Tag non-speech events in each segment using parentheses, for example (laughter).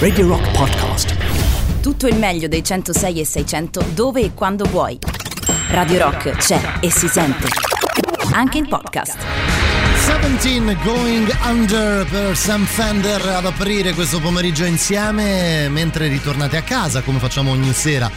Radio Rock Podcast. Tutto il meglio dei 106 e 600 dove e quando vuoi. Radio Rock c'è e si sente. Anche in podcast. 17 Going Under per Sam Fender ad aprire questo pomeriggio insieme mentre ritornate a casa come facciamo ogni sera.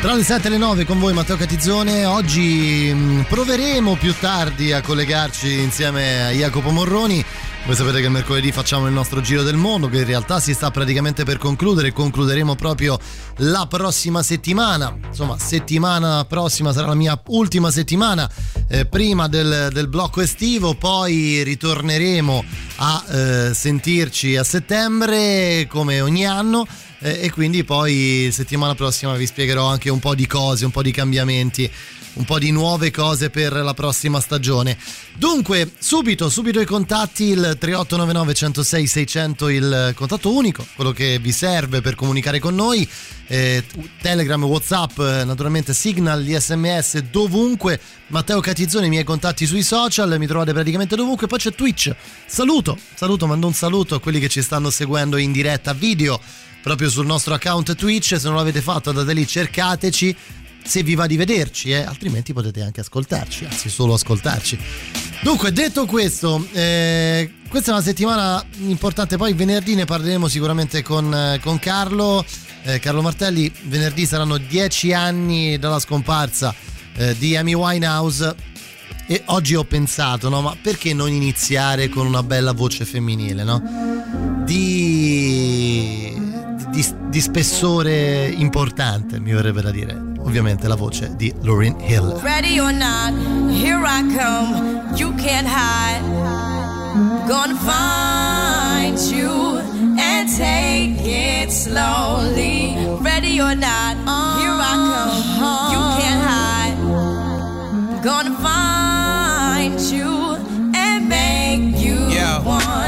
Tra le 7 e le 9 con voi Matteo Catizzone, oggi mh, proveremo più tardi a collegarci insieme a Jacopo Morroni. Voi sapete che mercoledì facciamo il nostro giro del mondo che in realtà si sta praticamente per concludere, concluderemo proprio la prossima settimana, insomma settimana prossima sarà la mia ultima settimana eh, prima del, del, blocco estivo, poi ritorneremo a eh, sentirci a settembre come ogni anno eh, e quindi poi settimana prossima vi spiegherò anche un po' di cose, un po' di cambiamenti un po' di nuove cose per la prossima stagione. Dunque, subito, subito i contatti, il 3899 106 600, il contatto unico, quello che vi serve per comunicare con noi. Eh, Telegram, Whatsapp, naturalmente Signal, gli sms dovunque. Matteo Catizzone, i miei contatti sui social, mi trovate praticamente dovunque. Poi c'è Twitch. Saluto, saluto, mando un saluto a quelli che ci stanno seguendo in diretta video proprio sul nostro account Twitch. Se non l'avete fatto, andate lì, cercateci se vi va di vederci, eh? altrimenti potete anche ascoltarci, anzi solo ascoltarci. Dunque, detto questo, eh, questa è una settimana importante, poi venerdì ne parleremo sicuramente con, eh, con Carlo. Eh, Carlo Martelli, venerdì saranno dieci anni dalla scomparsa eh, di Amy Winehouse e oggi ho pensato, no, ma perché non iniziare con una bella voce femminile, no? Di, di, di spessore importante, mi verrebbe da dire ovviamente la voce di Lauryn Hill. Ready or not, here I come, you can't hide. Gonna find you and take it slowly. Ready or not, here I come, you can't hide. Gonna find you and make you yeah. want me.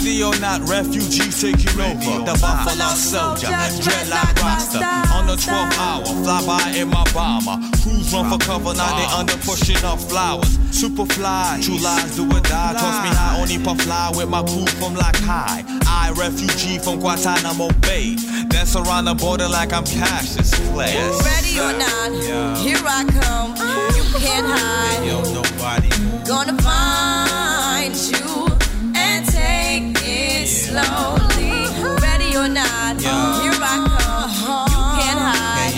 Ready or not, refugees taking over. The Buffalo Soldier, dreadlock roster. On the 12th hour, fly by in my bomber. Crews run for cover, now they under pushing up flowers. Superfly, true lies do or die. Toss me high, only puff fly with my crew from like high. I, refugee from Guantanamo Bay. Dance around the border like I'm Cassius Clay. Ready or not, here I come. You can't hide. Yo, nobody. Gonna find you and take it Ready or not, yeah. here I come. You can't hide.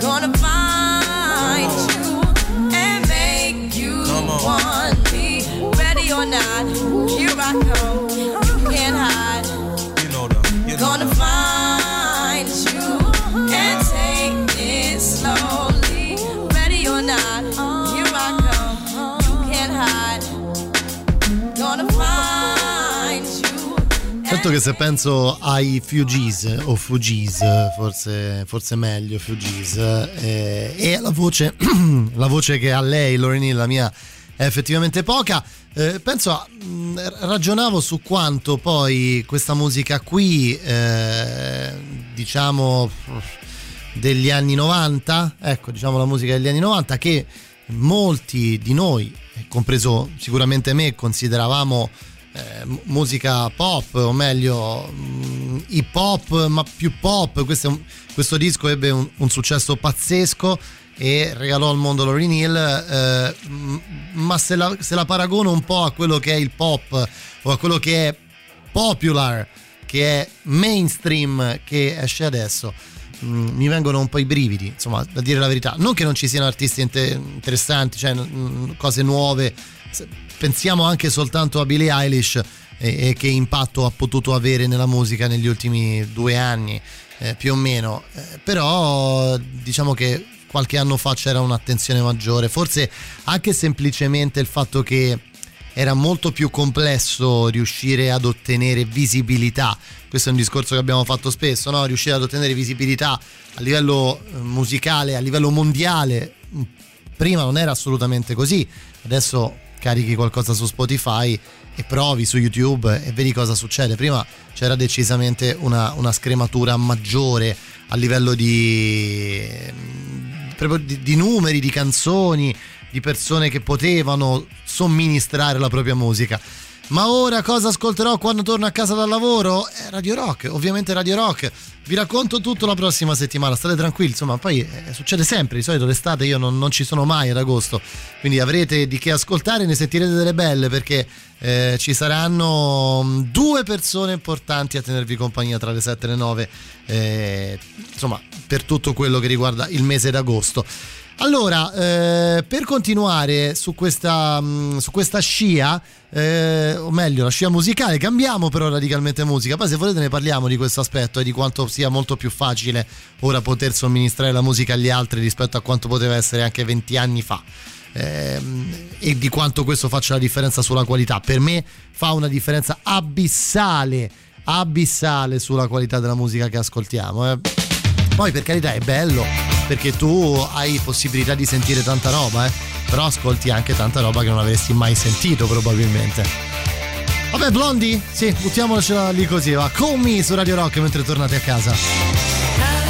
Gonna find you and make you want me. Ready or not, here I come. Certo che se penso ai Fugees o Fugees, forse, forse meglio Fugees, eh, e la voce, (clears throat) la voce che ha lei, Lorenì, la mia è effettivamente poca. Eh, penso, mh, ragionavo su quanto poi questa musica qui, eh, diciamo degli anni 90, ecco, diciamo la musica degli anni 90, che molti di noi, compreso sicuramente me, consideravamo eh, musica pop, o meglio mm, hip hop, ma più pop. Questo, questo disco ebbe un, un, successo pazzesco e regalò al mondo Lauryn Hill, eh, ma se la, se la paragono un po' a quello che è il pop o a quello che è popular, che è mainstream, che esce adesso. Mm, mi vengono un po' i brividi, insomma, da dire la verità. Non che non ci siano artisti interessanti, cioè mm, cose nuove pensiamo anche soltanto a Billie Eilish e, e che impatto ha potuto avere nella musica negli ultimi due anni eh, più o meno eh, però diciamo che qualche anno fa c'era un'attenzione maggiore forse anche semplicemente il fatto che era molto più complesso riuscire ad ottenere visibilità. Questo è un discorso che abbiamo fatto spesso, no? riuscire ad ottenere visibilità a livello eh, musicale, a livello mondiale. Prima non era assolutamente così, adesso carichi qualcosa su Spotify e provi su YouTube e vedi cosa succede. Prima c'era decisamente una, una scrematura maggiore a livello di, di, di numeri, di canzoni, di persone che potevano somministrare la propria musica. Ma ora cosa ascolterò quando torno a casa dal lavoro? Eh, Radio Rock, ovviamente Radio Rock. Vi racconto tutto la prossima settimana, state tranquilli, insomma, poi eh, succede sempre, di solito l'estate io non, non, ci sono mai ad agosto, quindi avrete di che ascoltare, ne sentirete delle belle perché eh, ci saranno mm, due persone importanti a tenervi compagnia tra le 7 e le 9, eh, insomma, per tutto quello che riguarda il mese d'agosto. Allora, eh, per continuare su questa, mh, mm, su questa scia, eh, o meglio, la scia musicale, cambiamo però radicalmente musica. Poi, se volete, ne parliamo di questo aspetto e di quanto sia molto più facile ora poter somministrare la musica agli altri rispetto a quanto poteva essere anche 20 anni fa. Eh, e di quanto questo faccia la differenza sulla qualità. Per me fa una differenza abissale, abissale sulla qualità della musica che ascoltiamo. Eh. Poi, per carità, è bello perché tu hai possibilità di sentire tanta roba, eh? però ascolti anche tanta roba che non avresti mai sentito probabilmente. Vabbè, Blondi? Sì, buttiamocela lì così, va. Con me su Radio Rock mentre tornate a casa.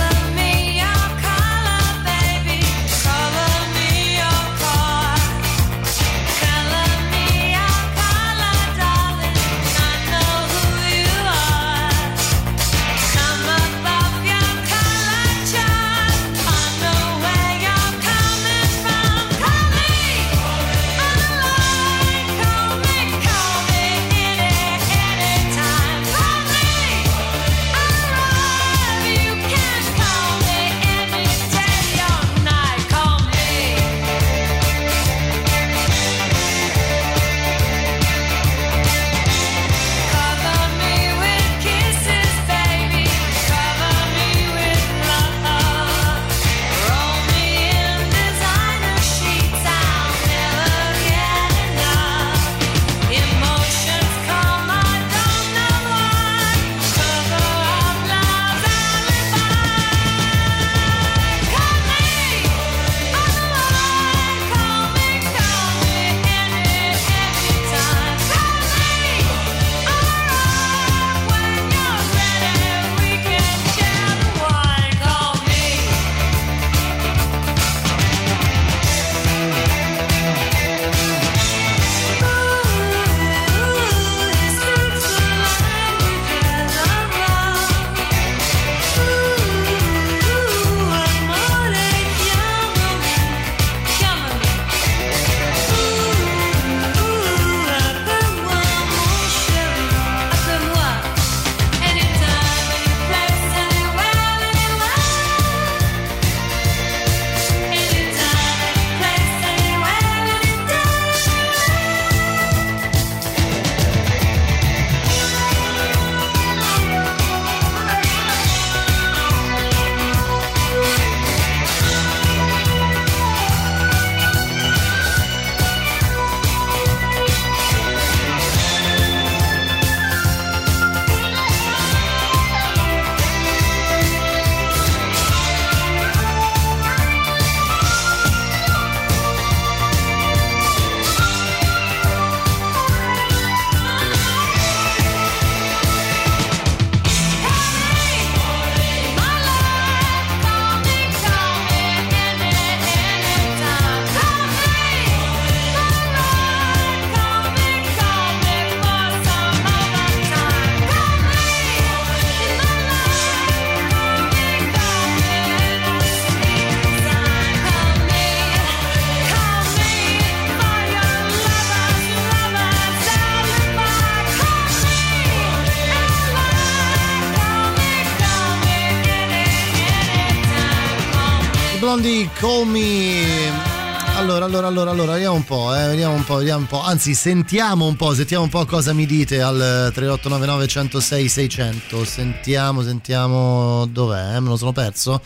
Vediamo un po'. Anzi, sentiamo un po', sentiamo un po' cosa mi dite al 3899 106 600. Sentiamo, sentiamo dov'è? Eh? Me lo sono perso?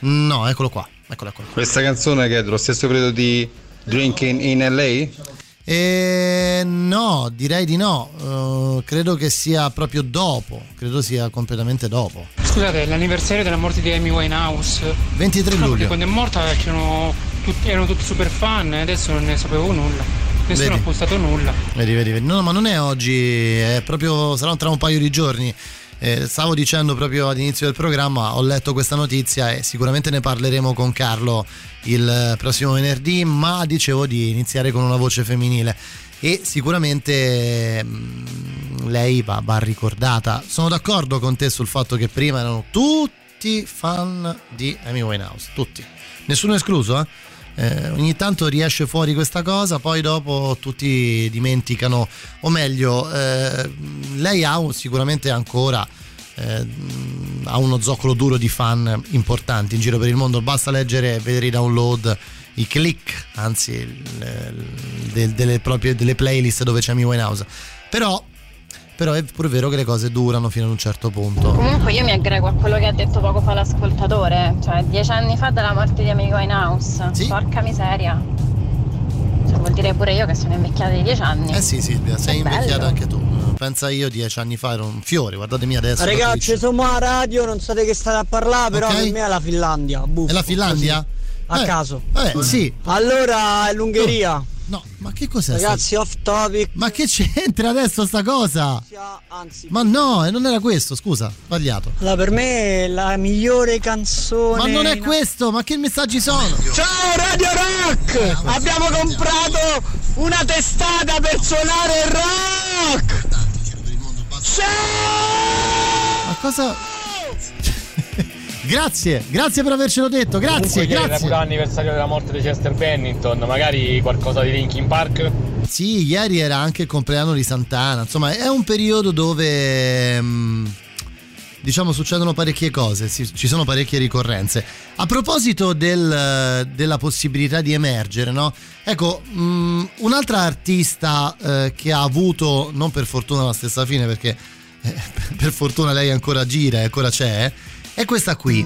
No, eccolo qua. Eccolo, eccolo. Questa canzone che è dello stesso periodo di Drinking in LA? Eh, no, direi di no. Uh, credo che sia proprio dopo. Credo sia completamente dopo. Scusate, l'anniversario della morte di Amy Winehouse. 23 luglio. Quando è morta tutti, erano tutti super fan e adesso non ne sapevo nulla. Nessuno vedi. ha postato nulla. Vedi, vedi, vedi. No, ma non è oggi, è proprio. sarà tra un paio di giorni. Eh, stavo dicendo proprio all'inizio del programma, ho letto questa notizia e sicuramente ne parleremo con Carlo il prossimo venerdì, ma dicevo di iniziare con una voce femminile e sicuramente mh, mm, lei va, va, ricordata. Sono d'accordo con te sul fatto che prima erano tutti fan di Amy Winehouse, tutti, nessuno escluso, eh? Eh, ogni tanto riesce fuori questa cosa, poi dopo tutti dimenticano, o meglio, eh, lei ha sicuramente ancora eh, ha uno zoccolo duro di fan importanti in giro per il mondo, basta leggere e vedere i download, i click, anzi le, delle, proprie, delle playlist dove c'è Mi Winehouse. Però però è pure vero che le cose durano fino ad un certo punto. Comunque io mi aggrego a quello che ha detto poco fa l'ascoltatore, cioè dieci anni fa dalla morte di Amy Winehouse, sì. porca miseria. Cioè vuol dire pure io che sono invecchiata di dieci anni. Eh sì Silvia, sei bello. invecchiata anche tu. Pensa io dieci anni fa ero un fiore, guardatemi adesso. Ragazzi, siamo a radio, non so di che state a parlare, però okay. per me è la Finlandia. Buffo, è la Finlandia? Così. A eh, caso. Eh, sì. Allora è l'Ungheria. No, ma che cos'è? Ragazzi, off topic. Ma che c'entra adesso sta cosa? Anzi, ma no, e non era questo, scusa, sbagliato. Allora, per me è la migliore canzone. Ma non è questo, ma che messaggi sono? Ciao Radio Rock! Eh, Abbiamo comprato una testata per suonare il rock! Ciao! Ma cosa Grazie, grazie per avercelo detto, grazie, Comunque, grazie. Era l'anniversario della morte di Chester Bennington, magari qualcosa di Linkin Park? Sì, ieri era anche il compleanno di Santana, insomma è un periodo dove... Mm, diciamo succedono parecchie cose, ci sono parecchie ricorrenze. A proposito del, della possibilità di emergere, no? Ecco, um, un'altra artista eh, che ha avuto, non per fortuna la stessa fine, perché eh, (laughs) per fortuna lei ancora gira e ancora c'è, è questa qui.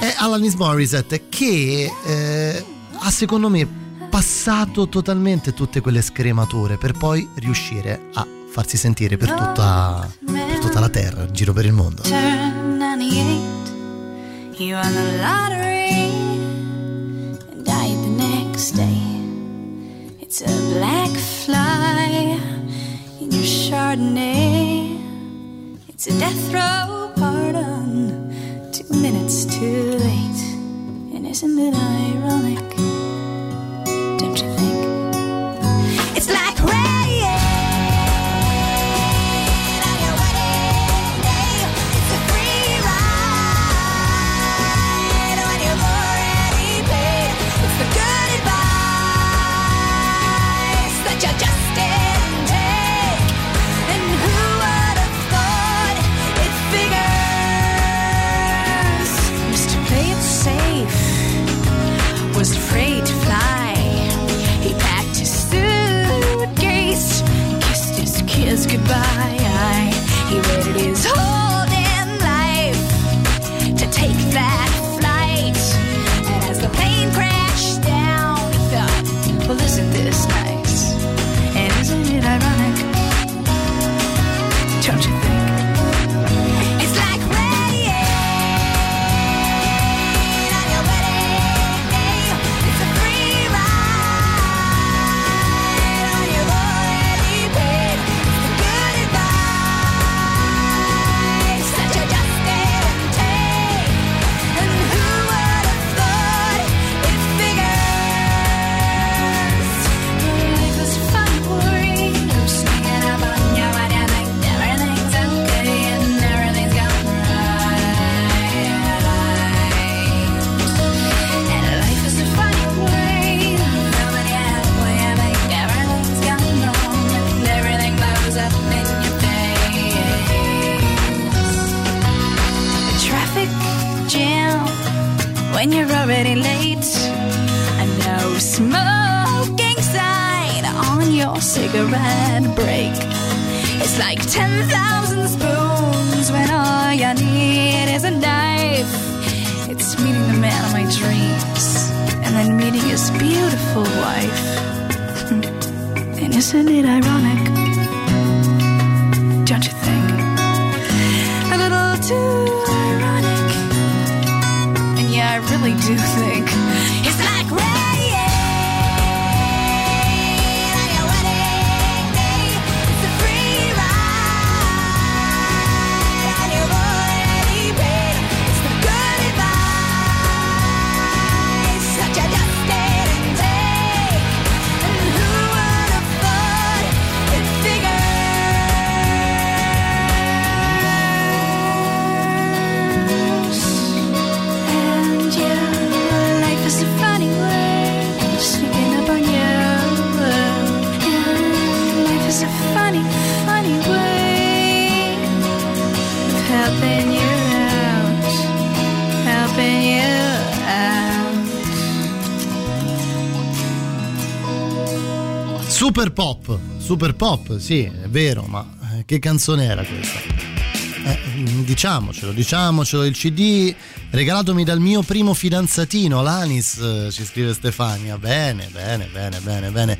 È Alanis Morissette che eh, ha secondo me passato totalmente tutte quelle scremature per poi riuscire a farsi sentire per tutta, per tutta la terra, in giro per il mondo. You won the lottery and died the next day. It's a black fly in your Chardonnay. It's a death row pardon, two minutes too late. And isn't it ironic? Super pop, super pop, sì, è vero, ma eh, che canzone era questa? Eh, diciamocelo, diciamocelo, il CD regalatomi dal mio primo fidanzatino, l'Anis, eh, ci scrive Stefania. Bene, bene, bene, bene, bene.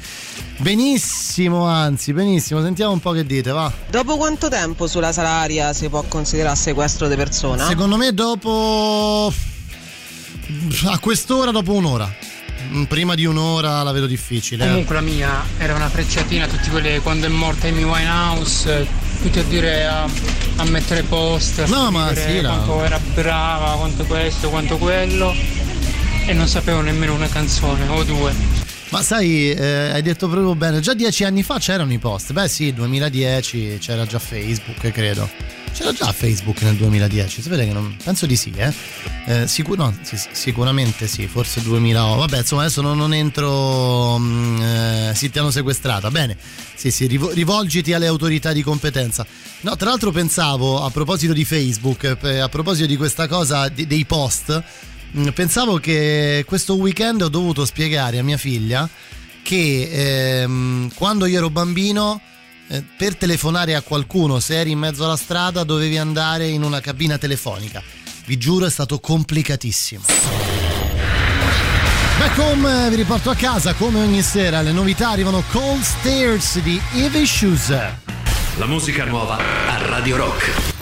Benissimo, anzi, benissimo. Sentiamo un po' che dite, va. Dopo quanto tempo sulla salaria si può considerare sequestro di persona? Secondo me dopo... A quest'ora dopo un'ora. Mm, Prima di un'ora la vedo difficile. Comunque la mia era una frecciatina, tutti quelli quando è morta Amy Winehouse, eh, tutti a dire a, a mettere post, a No, ma sì, la- quanto era brava, quanto questo, quanto quello. E non sapevo nemmeno una canzone, o due. Ma sai, eh, hai detto proprio bene, già dieci anni fa c'erano i post. Beh sì, 2010 c'era già Facebook, credo. C'era già Facebook nel 2010, si vede che non... Penso di sì, eh. eh sicur- no, sì, sicuramente sì, forse 2008. Vabbè, insomma, adesso non, non entro... mm, eh, sì, ti hanno sequestrata. Bene, sì, sì, rivo- rivolgiti alle autorità di competenza. No, tra l'altro pensavo, a proposito di Facebook, eh, a proposito di questa cosa, di- dei post, Pensavo che questo weekend ho dovuto spiegare a mia figlia che ehm, quando io ero bambino eh, per telefonare a qualcuno se eri in mezzo alla strada dovevi andare in una cabina telefonica. Vi giuro è stato complicatissimo. Back home eh, vi riporto a casa come ogni sera. Le novità arrivano Cold Stairs di Eve Shoes. La musica nuova a Radio Rock.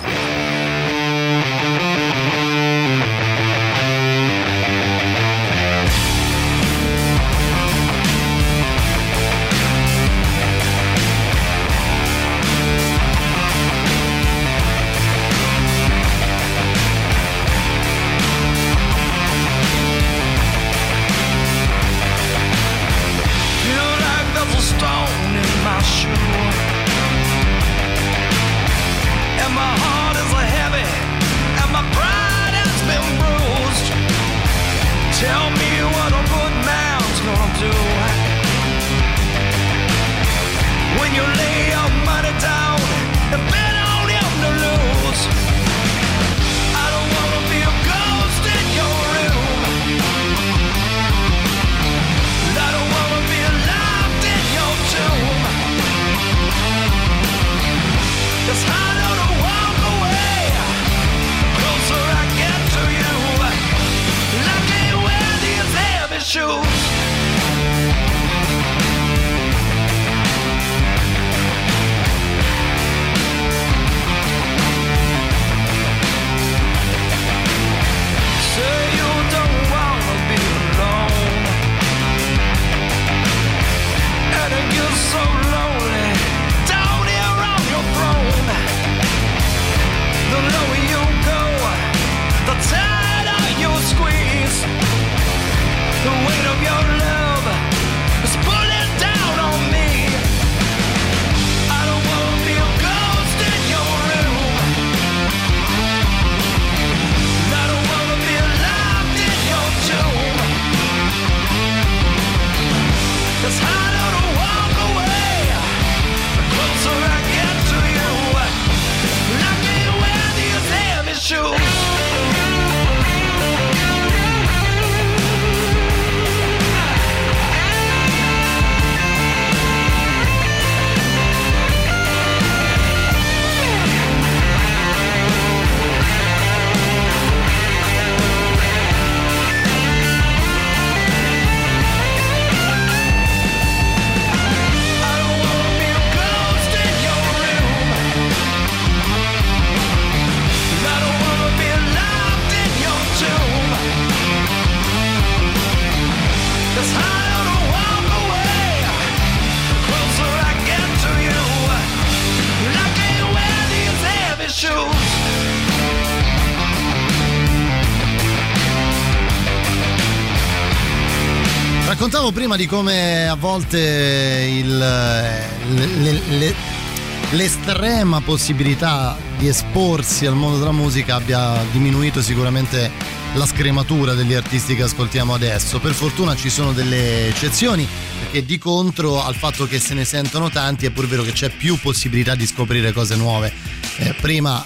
Prima di come a volte il, le, le, le, l'estrema possibilità di esporsi al mondo della musica abbia diminuito sicuramente la scrematura degli artisti che ascoltiamo adesso. Per fortuna ci sono delle eccezioni, perché di contro al fatto che se ne sentono tanti è pur vero che c'è più possibilità di scoprire cose nuove. Eh, prima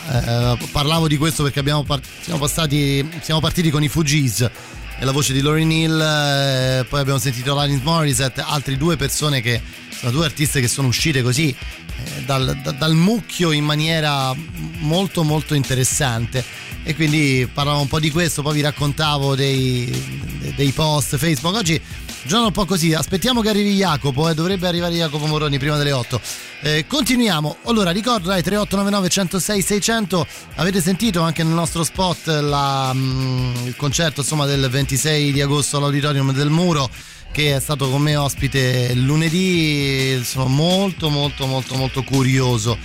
eh, parlavo di questo perché part- siamo, passati, siamo partiti con i Fugees e la voce di Lauryn Hill, eh, poi abbiamo sentito Alanis Morissette, altre due persone che sono due artiste che sono uscite così eh, dal, da, dal mucchio in maniera molto molto interessante e quindi parlavo un po' di questo, poi vi raccontavo dei, dei post Facebook. Oggi giorno un po' così, aspettiamo che arrivi Jacopo, eh, dovrebbe arrivare Jacopo Moroni prima delle 8. Eh, continuiamo, allora ricordo dai 3899 106 600, avete sentito anche nel nostro spot la, mh, il concerto insomma, del 26 di agosto all'Auditorium del Muro che è stato con me ospite lunedì. Sono molto molto molto molto curioso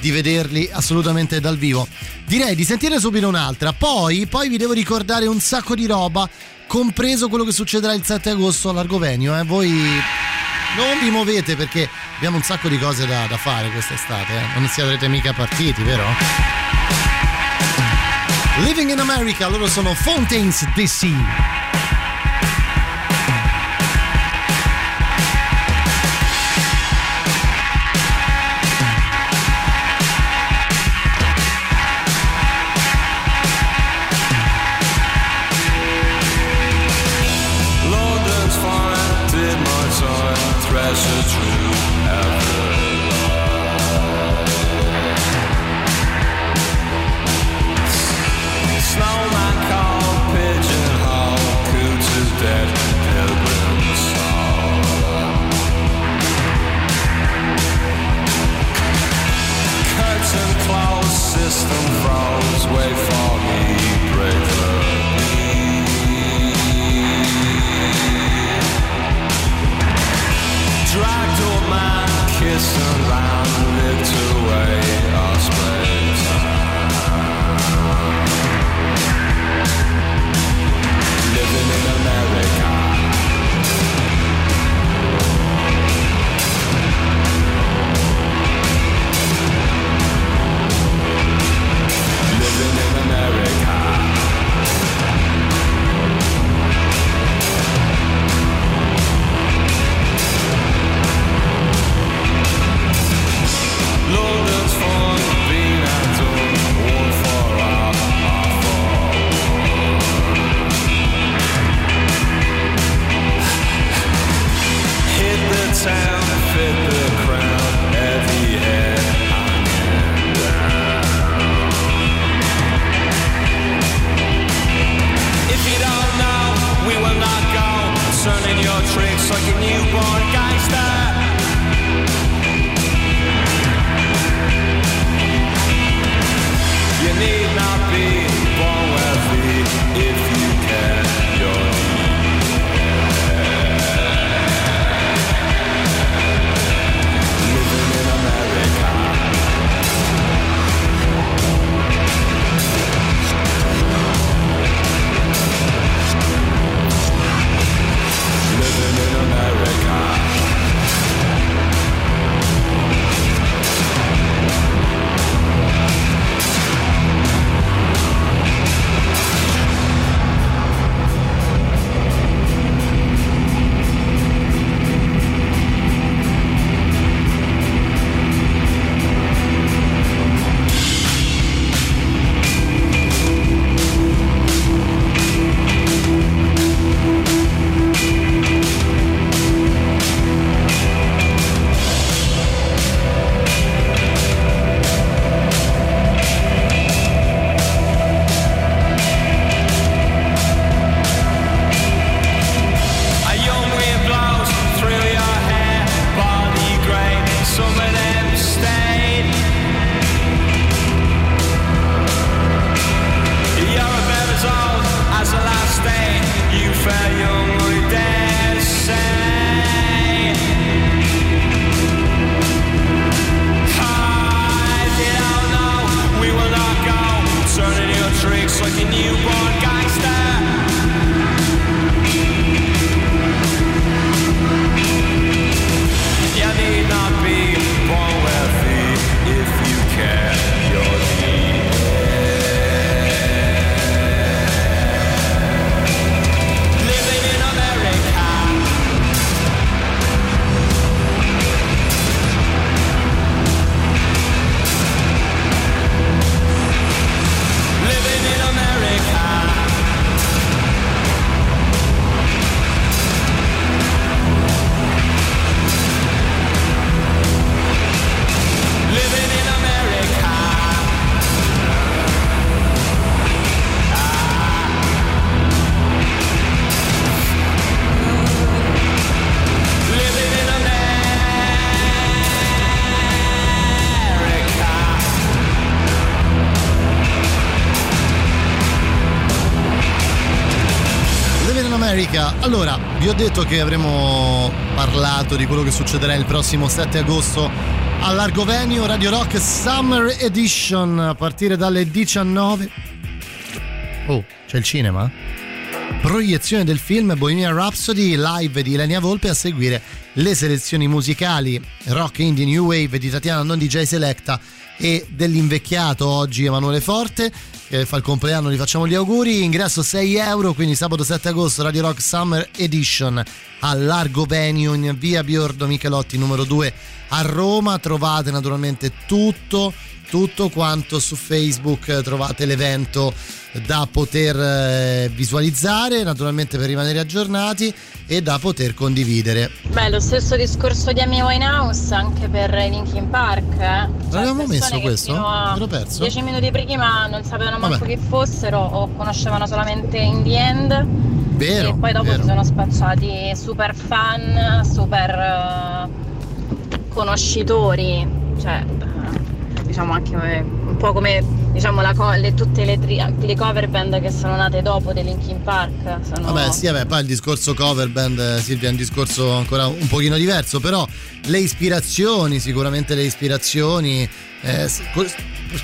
di vederli assolutamente dal vivo. Direi di sentire subito un'altra, poi, poi vi devo ricordare un sacco di roba, compreso quello che succederà il 7 agosto all'Argovenio. Eh? Voi non vi muovete perché abbiamo un sacco di cose da, da fare quest'estate. Eh? Non siete mica partiti, vero? Living in America, loro sono Fountains DC. distant land away. America. Allora, vi ho detto che avremmo parlato di quello che succederà il prossimo 7 agosto all'Argovenio Radio Rock Summer Edition a partire dalle 19. Oh, c'è il cinema? Proiezione del film Bohemian Rhapsody live di Ilenia Volpe a seguire le selezioni musicali rock indie new wave di Tatiana non DJ Selecta e dell'invecchiato oggi Emanuele Forte che fa il compleanno, gli facciamo gli auguri. Ingresso 6 euro, quindi sabato 7 agosto Radio Rock Summer Edition a Largo Venue in via Biordo Michelotti numero 2 a Roma. Trovate naturalmente tutto, tutto quanto su Facebook, trovate l'evento da poter eh, visualizzare, naturalmente per rimanere aggiornati e da poter condividere. Beh, lo stesso discorso di Amy Winehouse anche per Linkin Park. Eh? Cioè, L'avevamo messo questo? L'ho perso? Dieci minuti prima non sapevano manco Vabbè. chi fossero o conoscevano solamente In The End. Vero, e poi dopo vero. si sono spacciati super fan, super eh, conoscitori. Cioè, eh, diciamo anche eh, un po' come diciamo co- le- tutte le, tri- le cover band che sono nate dopo dei Linkin Park. Sono... Vabbè, sì, vabbè, poi il discorso cover band, eh, Silvia, è un discorso ancora un pochino diverso, però le ispirazioni, sicuramente le ispirazioni, eh,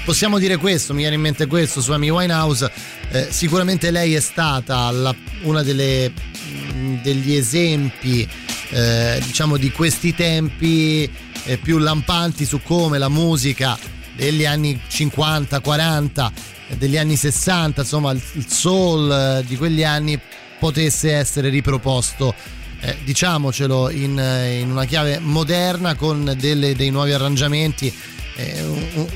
possiamo dire questo, mi viene in mente questo su Amy Winehouse, eh, sicuramente lei è stata la- una delle, mh, degli esempi, eh, diciamo, di questi tempi eh, più lampanti su come la musica degli anni 50, 40, eh, degli anni 60, insomma il, soul eh, di quegli anni potesse essere riproposto, eh, diciamocelo, in, eh, in una chiave moderna con delle- dei nuovi arrangiamenti, eh,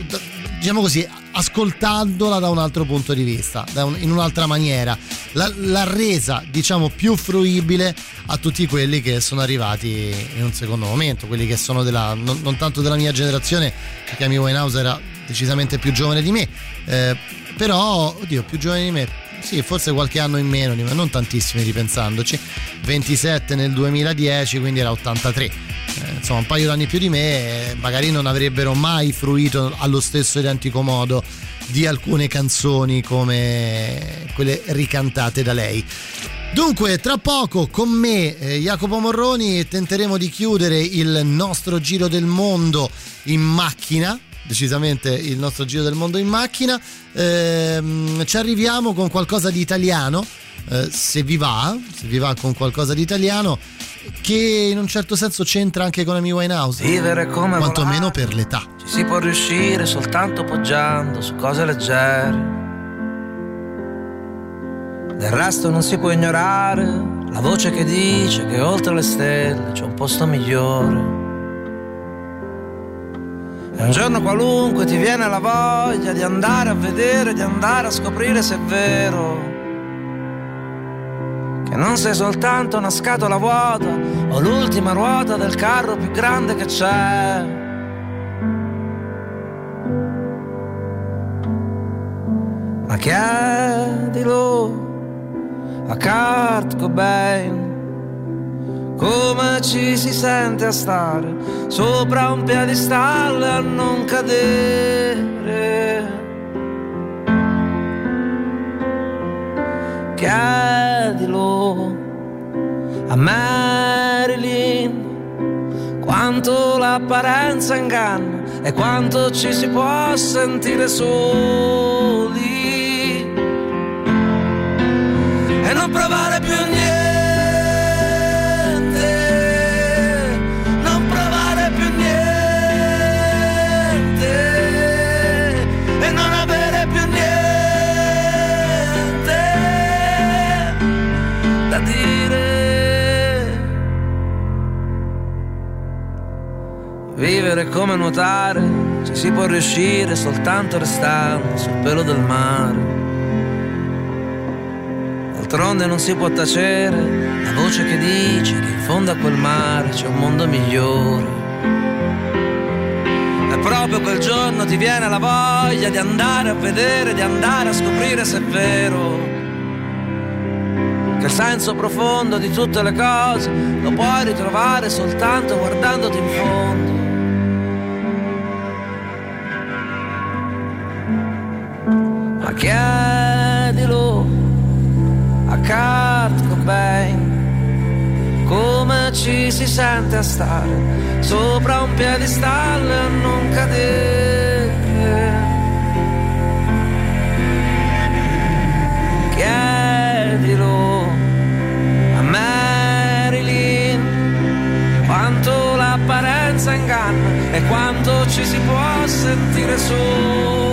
diciamo così, ascoltandola da un altro punto di vista, un- in un'altra maniera, l'ha, l'ha resa diciamo più fruibile a tutti quelli che sono arrivati in un secondo momento, quelli che sono della, non, non tanto della mia generazione, perché Amy Winehouse era decisamente più giovane di me, eh, però, oddio, più giovane di me, sì, forse qualche anno in meno me, non tantissimi ripensandoci, 27 nel 2010, quindi era 83. Eh, insomma, un paio d'anni più di me, eh, magari non avrebbero mai fruito allo stesso identico modo di alcune canzoni come quelle ricantate da lei. Dunque, tra poco con me, eh, Jacopo Morroni, tenteremo di chiudere il nostro giro del mondo in macchina. Decisamente il nostro giro del mondo in macchina. Ehm, ci arriviamo con qualcosa di italiano. eh, se vi va, se vi va con qualcosa di italiano, che in un certo senso c'entra anche con Amy Winehouse. Vivere come quantomeno per l'età. Ci si può riuscire soltanto poggiando su cose leggere. Del resto non si può ignorare la voce che dice che oltre le stelle c'è un posto migliore. E un giorno qualunque ti viene la voglia di andare a vedere, di andare a scoprire se è vero. Che non sei soltanto una scatola vuota o l'ultima ruota del carro più grande che c'è. Ma chiedilo a Kurt Cobain come ci si sente a stare sopra un piedistallo a non cadere. Chiedilo a Marilyn quanto l'apparenza inganna e quanto ci si può sentire soli e non provare più niente, Vivere come nuotare, ci si può riuscire soltanto restando sul pelo del mare. D'altronde non si può tacere la voce che dice che in fondo a quel mare c'è un mondo migliore. E proprio quel giorno ti viene la voglia di andare a vedere, di andare a scoprire se è vero. Che il senso profondo di tutte le cose lo puoi ritrovare soltanto guardandoti in fondo. chiedilo a Kurt Cobain come ci si sente a stare sopra un piedistallo e non cadere. Chiedilo a Marilyn quanto l'apparenza inganna e quanto ci si può sentire solo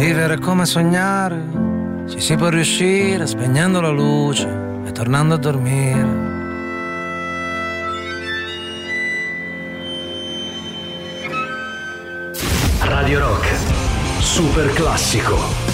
Vivere come sognare, ci si può riuscire spegnendo la luce e tornando a dormire. Radio Rock, super classico.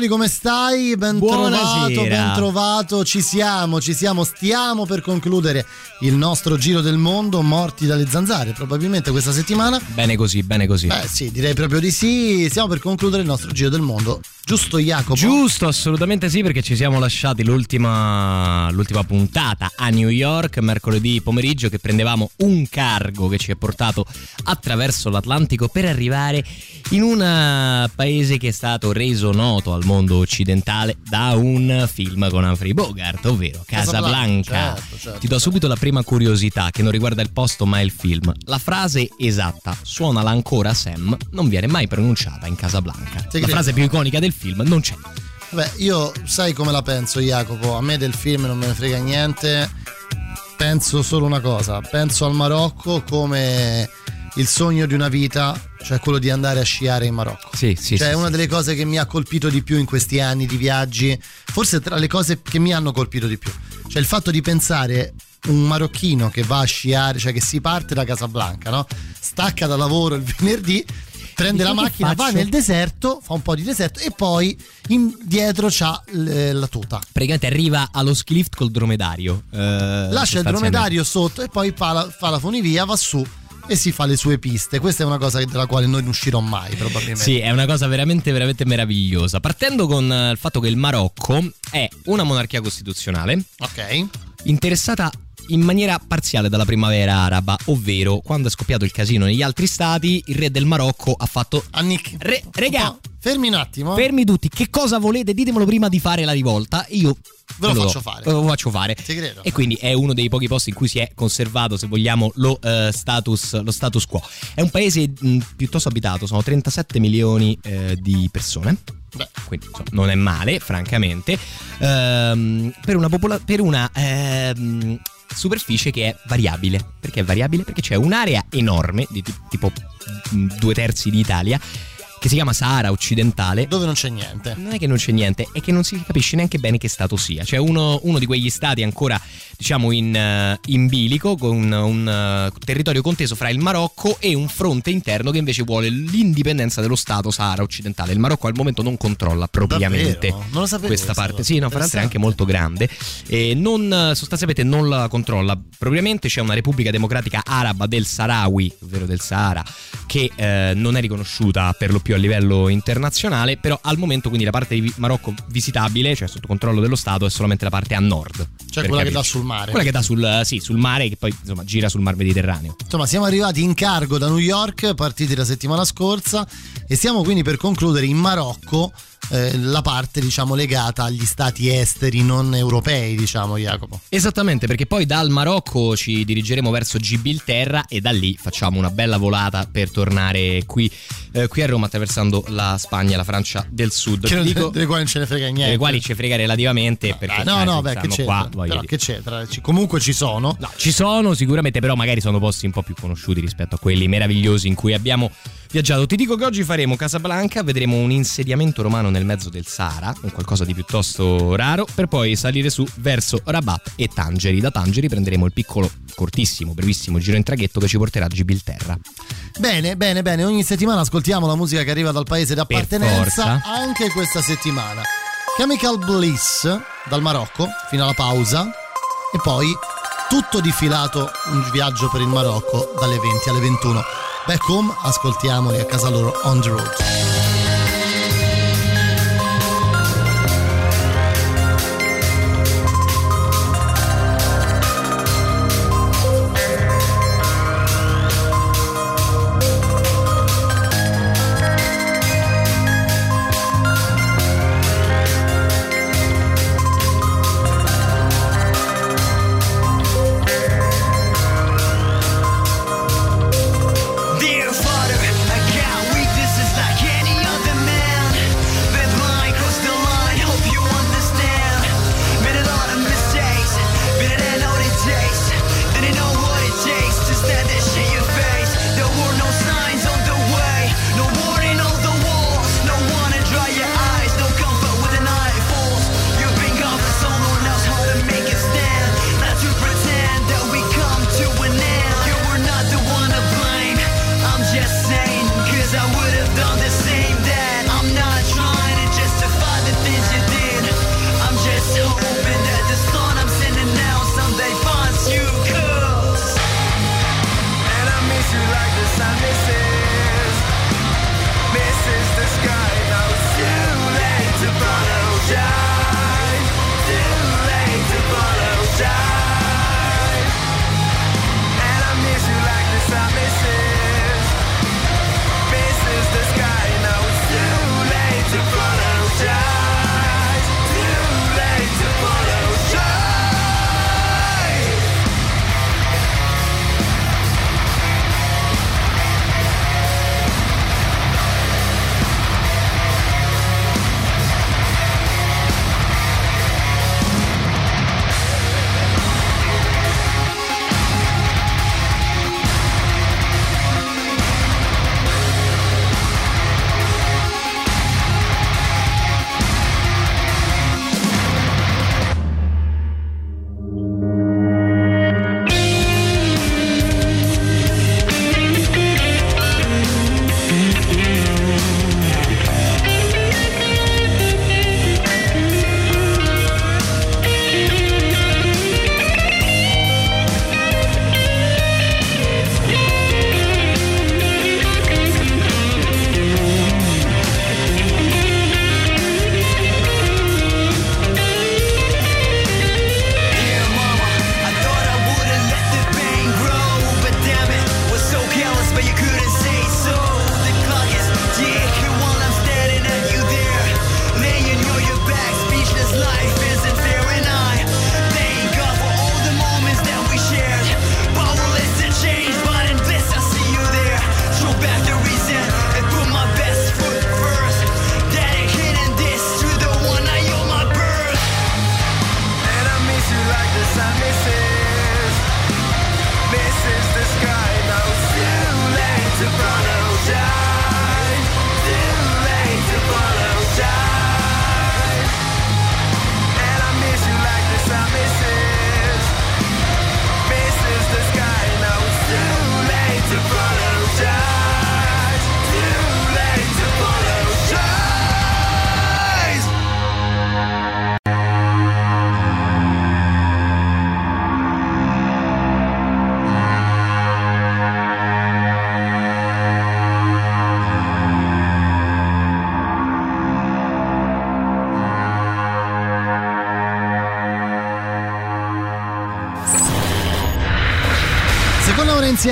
Moroni, come stai? Ben Buonasera. trovato, ben trovato, ci siamo, ci siamo, stiamo per concludere il nostro giro del mondo, morti dalle zanzare, probabilmente questa settimana. Bene così, bene così. Beh sì, direi proprio di sì, stiamo per concludere il nostro giro del mondo, giusto Jacopo? Giusto, assolutamente sì, perché ci siamo lasciati l'ultima, l'ultima puntata a New York mercoledì pomeriggio che prendevamo un cargo che ci ha portato attraverso l'Atlantico per arrivare in un eh, paese che è stato reso noto al mondo occidentale da un film con Humphrey Bogart, ovvero Casablanca, certo, certo, Ti do subito la prima curiosità che non riguarda il posto ma il film. La frase esatta, suonala ancora Sam, non viene mai pronunciata in Casablanca. La frase più iconica del film non c'è. Beh, io sai come la penso Jacopo, a me del film non me ne frega niente, penso solo una cosa, penso al Marocco come il sogno di una vita, cioè quello di andare a sciare in Marocco. Sì, sì, cioè sì, è una sì. delle cose che mi ha colpito di più in questi anni di viaggi, forse tra le cose che mi hanno colpito di più. Cioè il fatto di pensare un marocchino che va a sciare, cioè che si parte da Casablanca, no? Stacca da lavoro il (laughs) venerdì, prende la macchina, va nel deserto, fa un po' di deserto e poi in- dietro c'ha l- la tuta. Praticamente arriva allo ski lift col dromedario. eh, Lascia il dromedario sotto e poi fa la, fa la funivia, va su e si fa le sue piste. Questa è una cosa della quale non uscirò mai, probabilmente. Sì, è una cosa veramente, veramente meravigliosa. Partendo con eh, il fatto che il Marocco è una monarchia costituzionale. Ok. Interessata in maniera parziale dalla primavera araba, ovvero quando è scoppiato il casino negli altri stati, il re del Marocco ha fatto. Annick. Re, regà, fermi un attimo. fermi tutti, che cosa volete? Ditemelo prima di fare la rivolta. Io Ve lo do. faccio fare. Ve lo faccio fare. E quindi è uno dei pochi posti in cui si è conservato, se vogliamo, lo, eh, status, lo status quo. È un paese mh, piuttosto abitato, sono 37 milioni eh, di persone. Quindi insomma, non è male, francamente. Ehm, per una, popola- per una ehm, superficie che è variabile. Perché è variabile? Perché c'è un'area enorme, di ti- tipo mh, due terzi d'Italia, che si chiama Sahara occidentale. Dove non c'è niente. Non è che non c'è niente, è che non si capisce neanche bene che stato sia. Cioè uno, uno di quegli stati ancora, diciamo, in, eh, in bilico, con un eh, territorio conteso fra il Marocco e un fronte interno che invece vuole l'indipendenza dello Stato Sahara occidentale. Il Marocco al momento non controlla propriamente? Non questa questa parte. Sì, no, fra l'altro è anche molto grande. E non, eh, sostanzialmente non la controlla propriamente. C'è una Repubblica Democratica Araba del Sahrawi, ovvero del Sahara, che eh, non è riconosciuta per lo più a livello internazionale, però al momento quindi la parte di Marocco visitabile, cioè sotto controllo dello Stato, è solamente la parte a nord. Cioè quella che capirci. dà sul mare. Quella che dà sul, sì, sul mare, che poi insomma gira sul mar Mediterraneo. Insomma, siamo arrivati in cargo da New York, partiti la settimana scorsa, e stiamo quindi per concludere in Marocco eh, la parte, diciamo, legata agli stati esteri non europei, diciamo, Jacopo. Esattamente, perché poi dal Marocco ci dirigeremo verso Gibilterra e da lì facciamo una bella volata per tornare qui, eh, qui a Roma attraversando la Spagna e la Francia del Sud. Che dico, delle quali non ce ne frega niente. delle quali ci frega relativamente perché Ah, no, eh, no, beh, che c'entra? qua, Però che c'entra? Comunque ci sono. No, ci sono sicuramente, però magari sono posti un po' più conosciuti rispetto a quelli meravigliosi in cui abbiamo viaggiato. Ti dico che oggi faremo Casablanca, vedremo un insediamento romano nel mezzo del Sahara, un qualcosa di piuttosto raro, per poi salire su verso Rabat e Tangeri. Da Tangeri prenderemo il piccolo, cortissimo, brevissimo giro in traghetto che ci porterà a Gibilterra. Bene, bene, bene. Ogni settimana ascoltiamo la musica che arriva dal paese d'appartenenza, anche questa settimana. Chemical Bliss dal Marocco fino alla pausa e poi tutto difilato un viaggio per il Marocco dalle 20 alle 21. Back home, ascoltiamoli a casa loro on the road.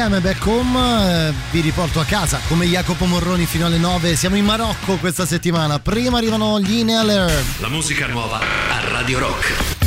Insieme back home, eh, vi riporto a casa come Jacopo Morroni fino alle 9. Siamo in Marocco questa settimana. Prima arrivano gli Inhaler. La musica nuova a Radio Rock.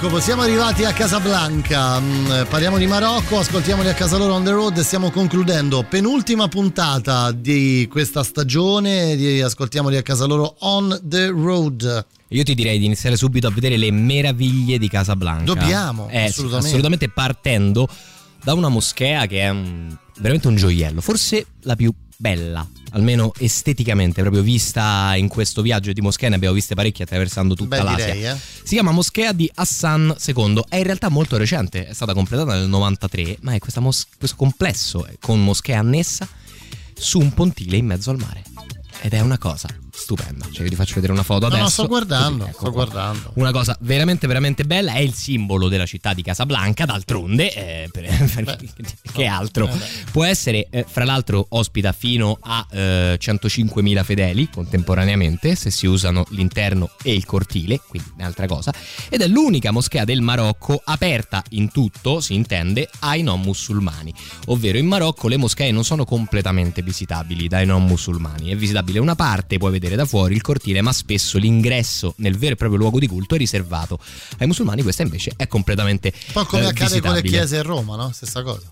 Jacopo, siamo arrivati a Casablanca, Mm, parliamo di Marocco, ascoltiamoli a casa loro on the road e stiamo concludendo penultima puntata di questa stagione, di ascoltiamoli a casa loro on the road. Io ti direi di iniziare subito a vedere le meraviglie di Casablanca. Dobbiamo, Eh, assolutamente. assolutamente partendo da una moschea che è un- veramente un gioiello, forse la più bella, almeno esteticamente, proprio vista in questo viaggio di moschee, ne abbiamo viste parecchie attraversando tutta Beh, l'Asia. direi, eh. Si chiama Moschea di Hassan II, è in realtà molto recente, è stata completata nel 93, ma è mos- questo complesso con moschea annessa su un pontile in mezzo al mare. Ed è una cosa stupenda. Cioè, io ti faccio vedere una foto No, adesso. no, sto guardando, ecco sto guardando. Una cosa veramente, veramente bella. È il simbolo della città di Casablanca. D'altronde, eh, per- che altro? Può essere, eh, fra l'altro, ospita fino a eh, 105.000 fedeli contemporaneamente, se si usano l'interno e il cortile, quindi un'altra cosa. Ed è l'unica moschea del Marocco aperta in tutto, si intende, ai non musulmani. Ovvero in Marocco le moschee non sono completamente visitabili dai non musulmani. È visitabile una parte, puoi vedere vedere da fuori il cortile, ma spesso l'ingresso nel vero e proprio luogo di culto è riservato ai musulmani, questa invece è completamente Un po' come eh, accade con le chiese a Roma, no? Stessa cosa.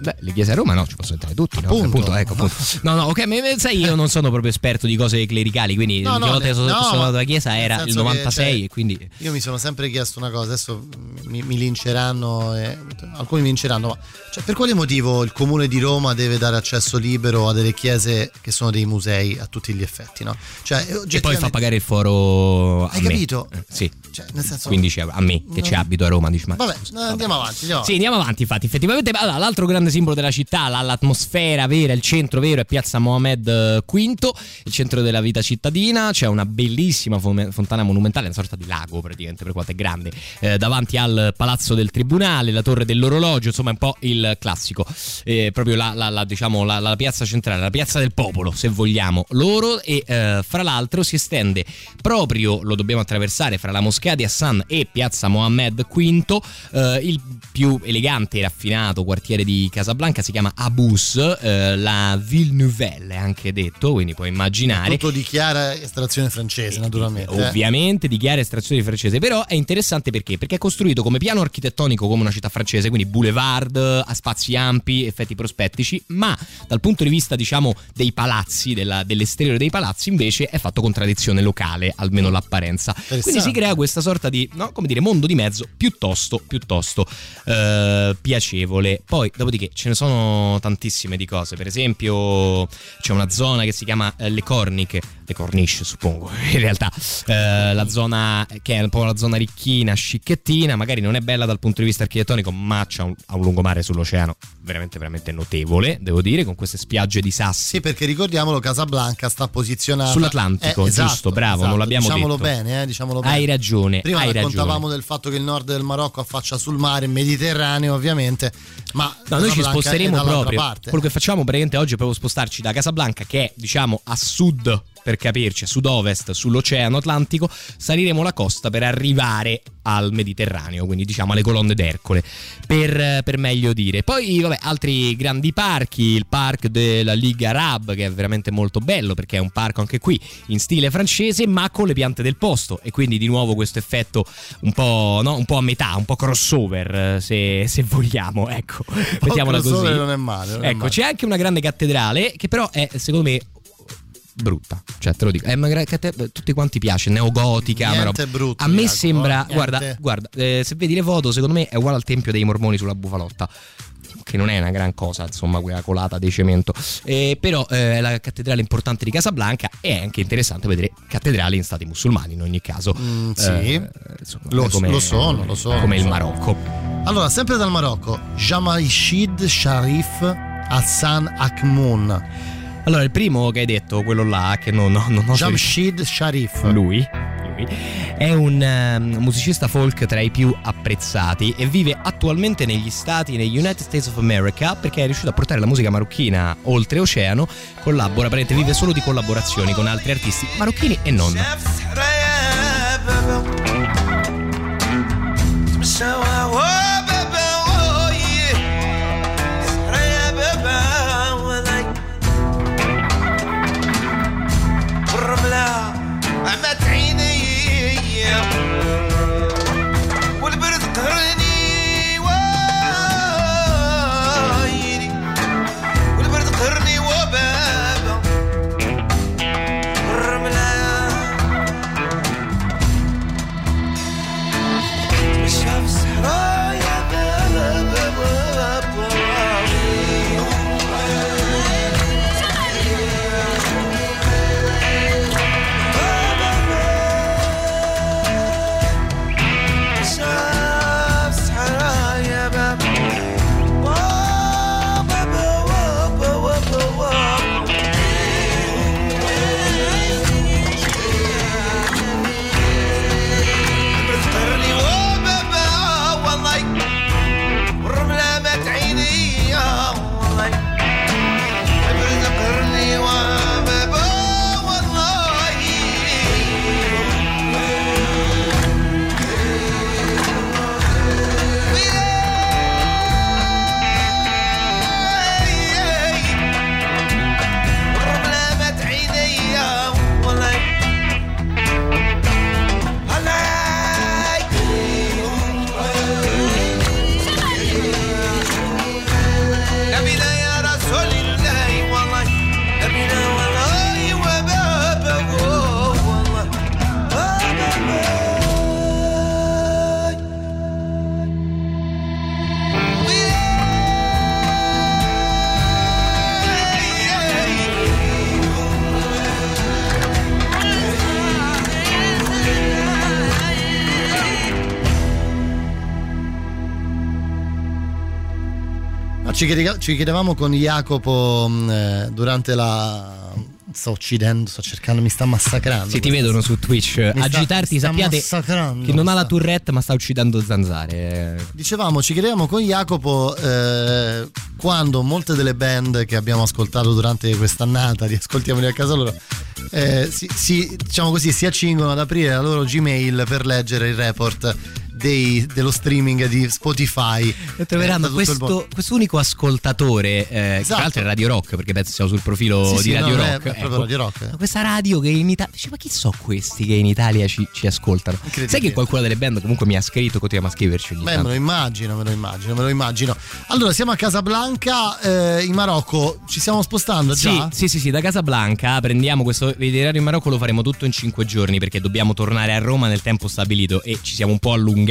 Beh, le chiese a Roma no, ci possono entrare tutti, no? Appunto. ecco, appunto. No, no, ok, ma sai, io non sono proprio esperto di cose clericali, quindi No, no, che sono, no, sono ma andato alla chiesa era il senso che, 96 cioè, e quindi... Io mi sono sempre chiesto una cosa, adesso mi, mi linceranno, e- alcuni mi linceranno, ma cioè, per quale motivo il comune di Roma deve dare accesso libero a delle chiese che sono dei musei a tutti gli effetti, no? Cioè, E poi fa pagare il foro Hai me. capito? Eh, Sì. Cioè, nel senso 15 euro a me che ci abito a Roma, dici, ma Vabbè, eh, andiamo avanti, andiamo Sì, andiamo avanti, infatti. Effettivamente, allora, l'altro grande simbolo della città, la- l'atmosfera vera, il centro vero è Piazza Mohamed eh, V, il centro della vita cittadina. C'è una bellissima fontana monumentale, una sorta di lago praticamente, per quanto è grande, eh, davanti al palazzo del tribunale, la torre dell'orologio, insomma, è un po' il classico. Eh, proprio la, la- la, diciamo, la, piazza centrale, la piazza del popolo, se vogliamo loro. E eh, fra l'altro si estende proprio, lo dobbiamo attraversare, fra la moschea di Hassan e piazza Mohammed V, eh, il più elegante e raffinato quartiere di Casablanca si chiama Abus, eh, la Ville Nouvelle è anche detto, quindi puoi immaginare. tutto di chiara estrazione francese, naturalmente. eh. Ovviamente di chiara estrazione francese, però è interessante perché? Perché è costruito come piano architettonico come una città francese, quindi boulevard, a spazi ampi, effetti prospettici, ma dal punto di vista diciamo dei palazzi, della- dell'esteriore dei palazzi invece è fatto con tradizione locale, almeno l'apparenza. Quindi si crea questa sorta di, no, come dire, mondo di mezzo piuttosto, piuttosto eh, piacevole. Poi, dopodiché, ce ne sono tantissime di cose. Per esempio, c'è una zona che si chiama eh, Le Corniche, le Corniche, suppongo, (laughs) in realtà, eh, la zona che è un po' la zona ricchina, scicchettina, magari non è bella dal punto di vista architettonico, ma c'ha un, ha un lungomare sull'oceano veramente, veramente notevole, devo dire, con queste spiagge di sassi. Sì, perché ricordiamolo, Casablanca sta posizionata Sull'Atlantico, Eh, esatto, giusto, bravo, esatto. non l'abbiamo diciamolo detto. bene, eh, diciamolo bene. Hai ragione, Prima hai raccontavamo ragione. del fatto che il nord del Marocco affaccia sul mare Mediterraneo, ovviamente, ma No, noi ci Casablanca è sposteremo proprio. parte. Quello che facciamo praticamente oggi è proprio spostarci da Casablanca, che è diciamo a sud, per capirci, a sud-ovest, sull'Oceano Atlantico, saliremo la costa per arrivare al Mediterraneo, quindi diciamo alle colonne d'Ercole, per, per meglio dire. Poi, vabbè, altri grandi parchi, il park della Liga Arab, che è veramente molto bello, perché è un parco anche qui in stile francese, ma con le piante del posto, e quindi di nuovo questo effetto un po', no? un po' a metà, un po' crossover, se, se vogliamo, ecco, mettiamola così. non è male, non è ecco, male. c'è anche una grande cattedrale che però è, secondo me, brutta. Cioè, te lo dico, è una gra- cate- tutti quanti piace, neogotica. Niente roba- brutto, A me Jacopo, sembra, niente. guarda, guarda, eh, se vedi le foto, secondo me è uguale al tempio dei mormoni sulla bufalotta. Che non è una gran cosa, insomma, quella colata di cemento. Eh, però eh, è la cattedrale importante di Casablanca e è anche interessante vedere cattedrali in stati musulmani in ogni caso. Mm, sì. Eh, insomma, Lo- come- lo sono, lo sono, Come il. Marocco. Allora, sempre dal Marocco, Jamalshid Sharif Hassan Akmoun. Allora, il primo che hai detto, quello là, che non, non, non ho Jamshid Sharif. Lui, lui è un ehm, musicista folk tra i più apprezzati e vive attualmente negli stati, negli United States of America, perché è riuscito a portare la musica marocchina oltreoceano. Collabora, praticamente vive solo di collaborazioni con altri artisti marocchini e non. Ci, chiede- ci chiedevamo con Jacopo mh, eh, durante la. Sto uccidendo, sto cercando, mi sta massacrando. Se ti vedono su Twitch Mi agitarti, sta sappiate che non ha la tourette, ma sta uccidendo zanzare. Dicevamo, ci chiedevamo con Jacopo eh, quando molte delle band che abbiamo ascoltato durante quest'annata di Ascoltiamoli a casa loro eh, si, si- diciamo così, si accingono ad aprire la loro Gmail per leggere il report dei- dello streaming di Spotify. E troveranno eh, questo, unico ascoltatore, eh, che tra l'altro è Radio Rock, perché penso siamo sul profilo Sì, di sì, Radio no, è Rock. proprio ecco. Radio Rock. Questa radio che in Italia. Dice, ma chi so questi che in Italia ci, ci ascoltano? Sai che qualcuna delle band comunque mi ha scritto, continua a scriverci ogni Beh, me tanto. lo immagino, me lo immagino, me lo immagino. Allora, siamo a Casablanca, eh, in Marocco. Ci stiamo spostando Sì, già? sì, sì, sì, da Casablanca prendiamo questo itinerario in Marocco, lo faremo tutto in 5 giorni perché dobbiamo tornare a Roma nel tempo stabilito e ci siamo un po' allungati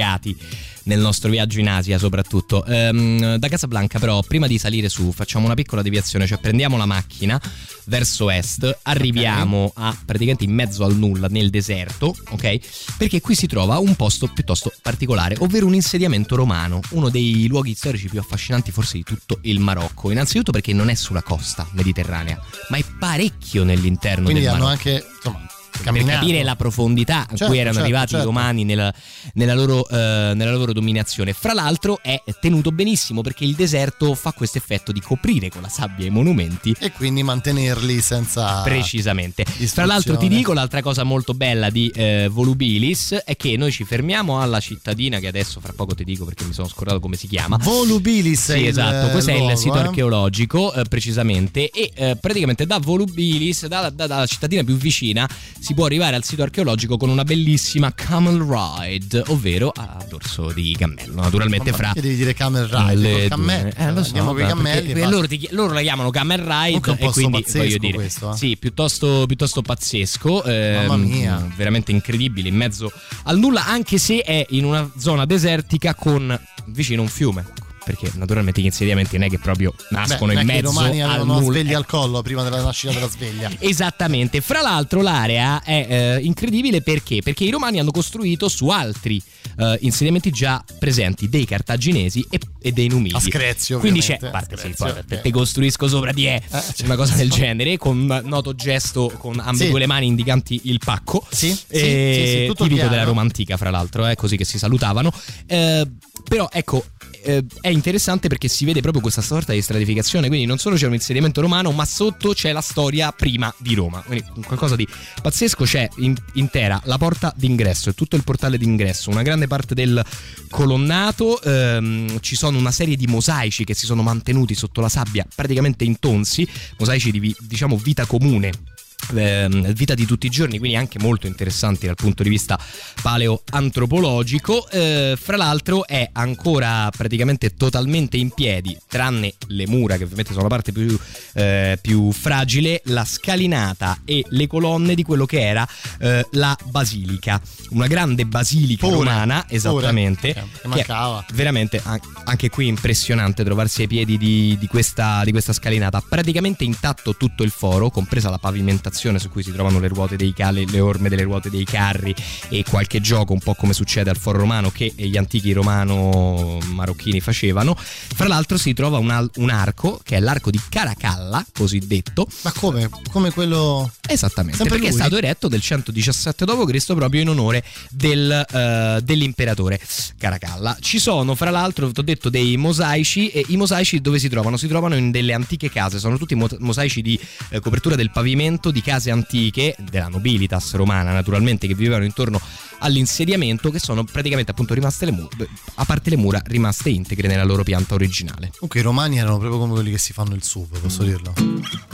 nel nostro viaggio in Asia soprattutto. Ehm, da Casablanca però prima di salire su facciamo una piccola deviazione, cioè prendiamo la macchina verso est, arriviamo a praticamente in mezzo al nulla nel deserto, ok? Perché qui si trova un posto piuttosto particolare, ovvero un insediamento romano, uno dei luoghi storici più affascinanti forse di tutto il Marocco. Innanzitutto perché non è sulla costa mediterranea, ma è parecchio nell'interno Quindi del hanno Marocco anche, insomma, per camminato. capire la profondità a Certo, cui erano certo, arrivati certo. i romani nella, nella loro, eh, nella loro dominazione. Fra l'altro è tenuto benissimo perché il deserto fa questo effetto di coprire con la sabbia i monumenti. E quindi mantenerli senza. Precisamente. Fra l'altro ti dico l'altra cosa molto bella di eh, Volubilis è che noi ci fermiamo alla cittadina che adesso fra poco ti dico perché mi sono scordato come si chiama. Volubilis è Sì, esatto, questo è luogo, il sito eh. archeologico eh, precisamente e eh, praticamente da Volubilis, da- da- dalla cittadina più vicina, si può arrivare al sito archeologico con una bellissima camel ride, ovvero a dorso di cammello, naturalmente fra perché devi dire camel ride? cammello? Eh, lo so, Andiamo cammelli perché- loro, ti loro la chiamano camel ride e quindi voglio dire questo, eh. sì, piuttosto, piuttosto pazzesco, ehm, Mamma mia. veramente incredibile in mezzo al nulla, anche se è in una zona desertica con vicino un fiume. Perché naturalmente gli insediamenti non è che proprio nascono Beh, in mezzo romani al nulla. sveglia al collo prima della nascita della sveglia. (laughs) Esattamente, fra l'altro l'area è eh, incredibile perché? Perché i romani hanno costruito su altri eh, insediamenti già presenti, dei cartaginesi e, e dei numidi. A Screzio, Quindi c'è, parte, sì, poi, ok. te costruisco sopra di E, una cosa del genere, con un noto gesto con ambedue Sì. le mani indicanti il pacco. Sì, sì, Eh, sì, sì, tutto tipico chiaro. della Roma antica, fra l'altro, è così che si salutavano. Eh, però ecco. Eh, È interessante perché si vede proprio questa sorta di stratificazione, quindi non solo c'è un insediamento romano, ma sotto c'è la storia prima di Roma. Quindi qualcosa di pazzesco c'è in- intera la porta d'ingresso e tutto il portale d'ingresso, una grande parte del colonnato, ehm, ci sono una serie di mosaici che si sono mantenuti sotto la sabbia praticamente intonsi, mosaici di diciamo vita comune ehm, vita di tutti i giorni, quindi anche molto interessanti dal punto di vista paleoantropologico. Eh, fra l'altro è ancora praticamente totalmente in piedi, tranne le mura che ovviamente sono la parte più, eh, più fragile, la scalinata e le colonne di quello che era eh, la basilica, una grande basilica Pure, romana, pure. esattamente. Eh, che mancava. veramente an- anche qui impressionante trovarsi ai piedi di, di questa, di questa scalinata. Praticamente intatto tutto il foro, compresa la pavimentazione su cui si trovano le ruote dei ca- le, orme delle ruote dei carri e qualche gioco, un po' come succede al foro romano che gli antichi romano-marocchini facevano. Fra l'altro si trova un, al- un arco, che è l'arco di Caracalla, cosiddetto. Ma come? Come quello. Esattamente, Sempre perché lui? è stato eretto del 117 d.C. proprio in onore del, eh, dell'imperatore Caracalla. Ci sono, fra l'altro, ti ho detto, dei mosaici e i mosaici dove si trovano? Si trovano in delle antiche case, sono tutti mo- mosaici di eh, copertura del pavimento di case antiche, della nobilitas romana naturalmente, che vivevano intorno all'insediamento, che sono praticamente appunto rimaste le mura, a parte le mura, rimaste integre nella loro pianta originale. Comunque i romani erano proprio come quelli che si fanno il sup, posso dirlo?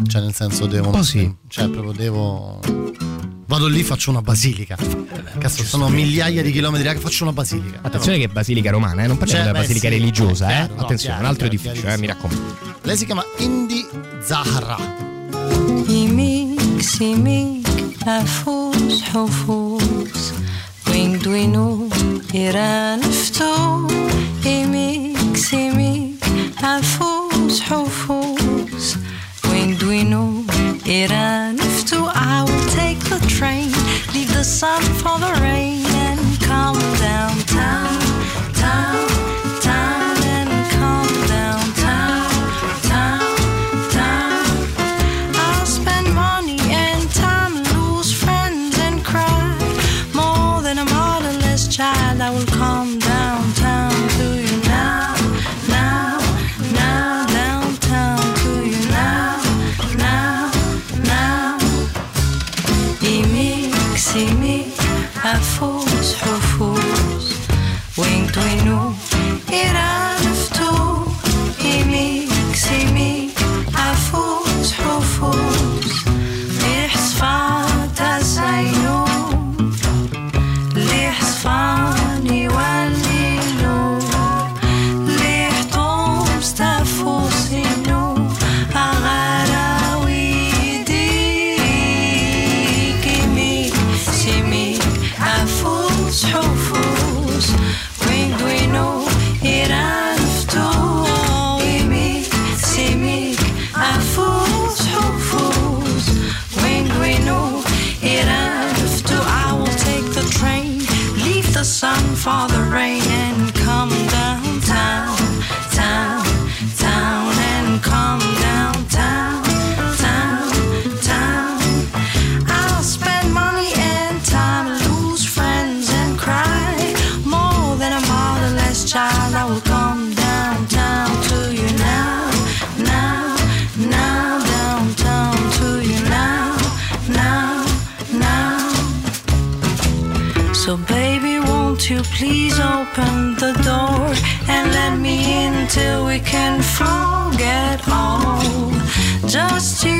Cioè, nel senso, devo. Un po' sì. Cioè, proprio devo. Vado lì, faccio una basilica. (laughs) Cazzo, sono migliaia di chilometri là che faccio una basilica. Attenzione che è basilica romana, eh? non parliamo Cioè, della beh, basilica sì, religiosa, eh, eh? chiaro, no, Attenzione, chiaro, un altro chiaro, edificio, eh, mi raccomando. Lei si chiama Indy Zahra. Maksimik nafus hufus Wingdwinu iran ftu Imiksimik nafus hufus Wingdwinu iran ftu I will take the train Leave the sun for the rain And come downtown till we can forget all. Just you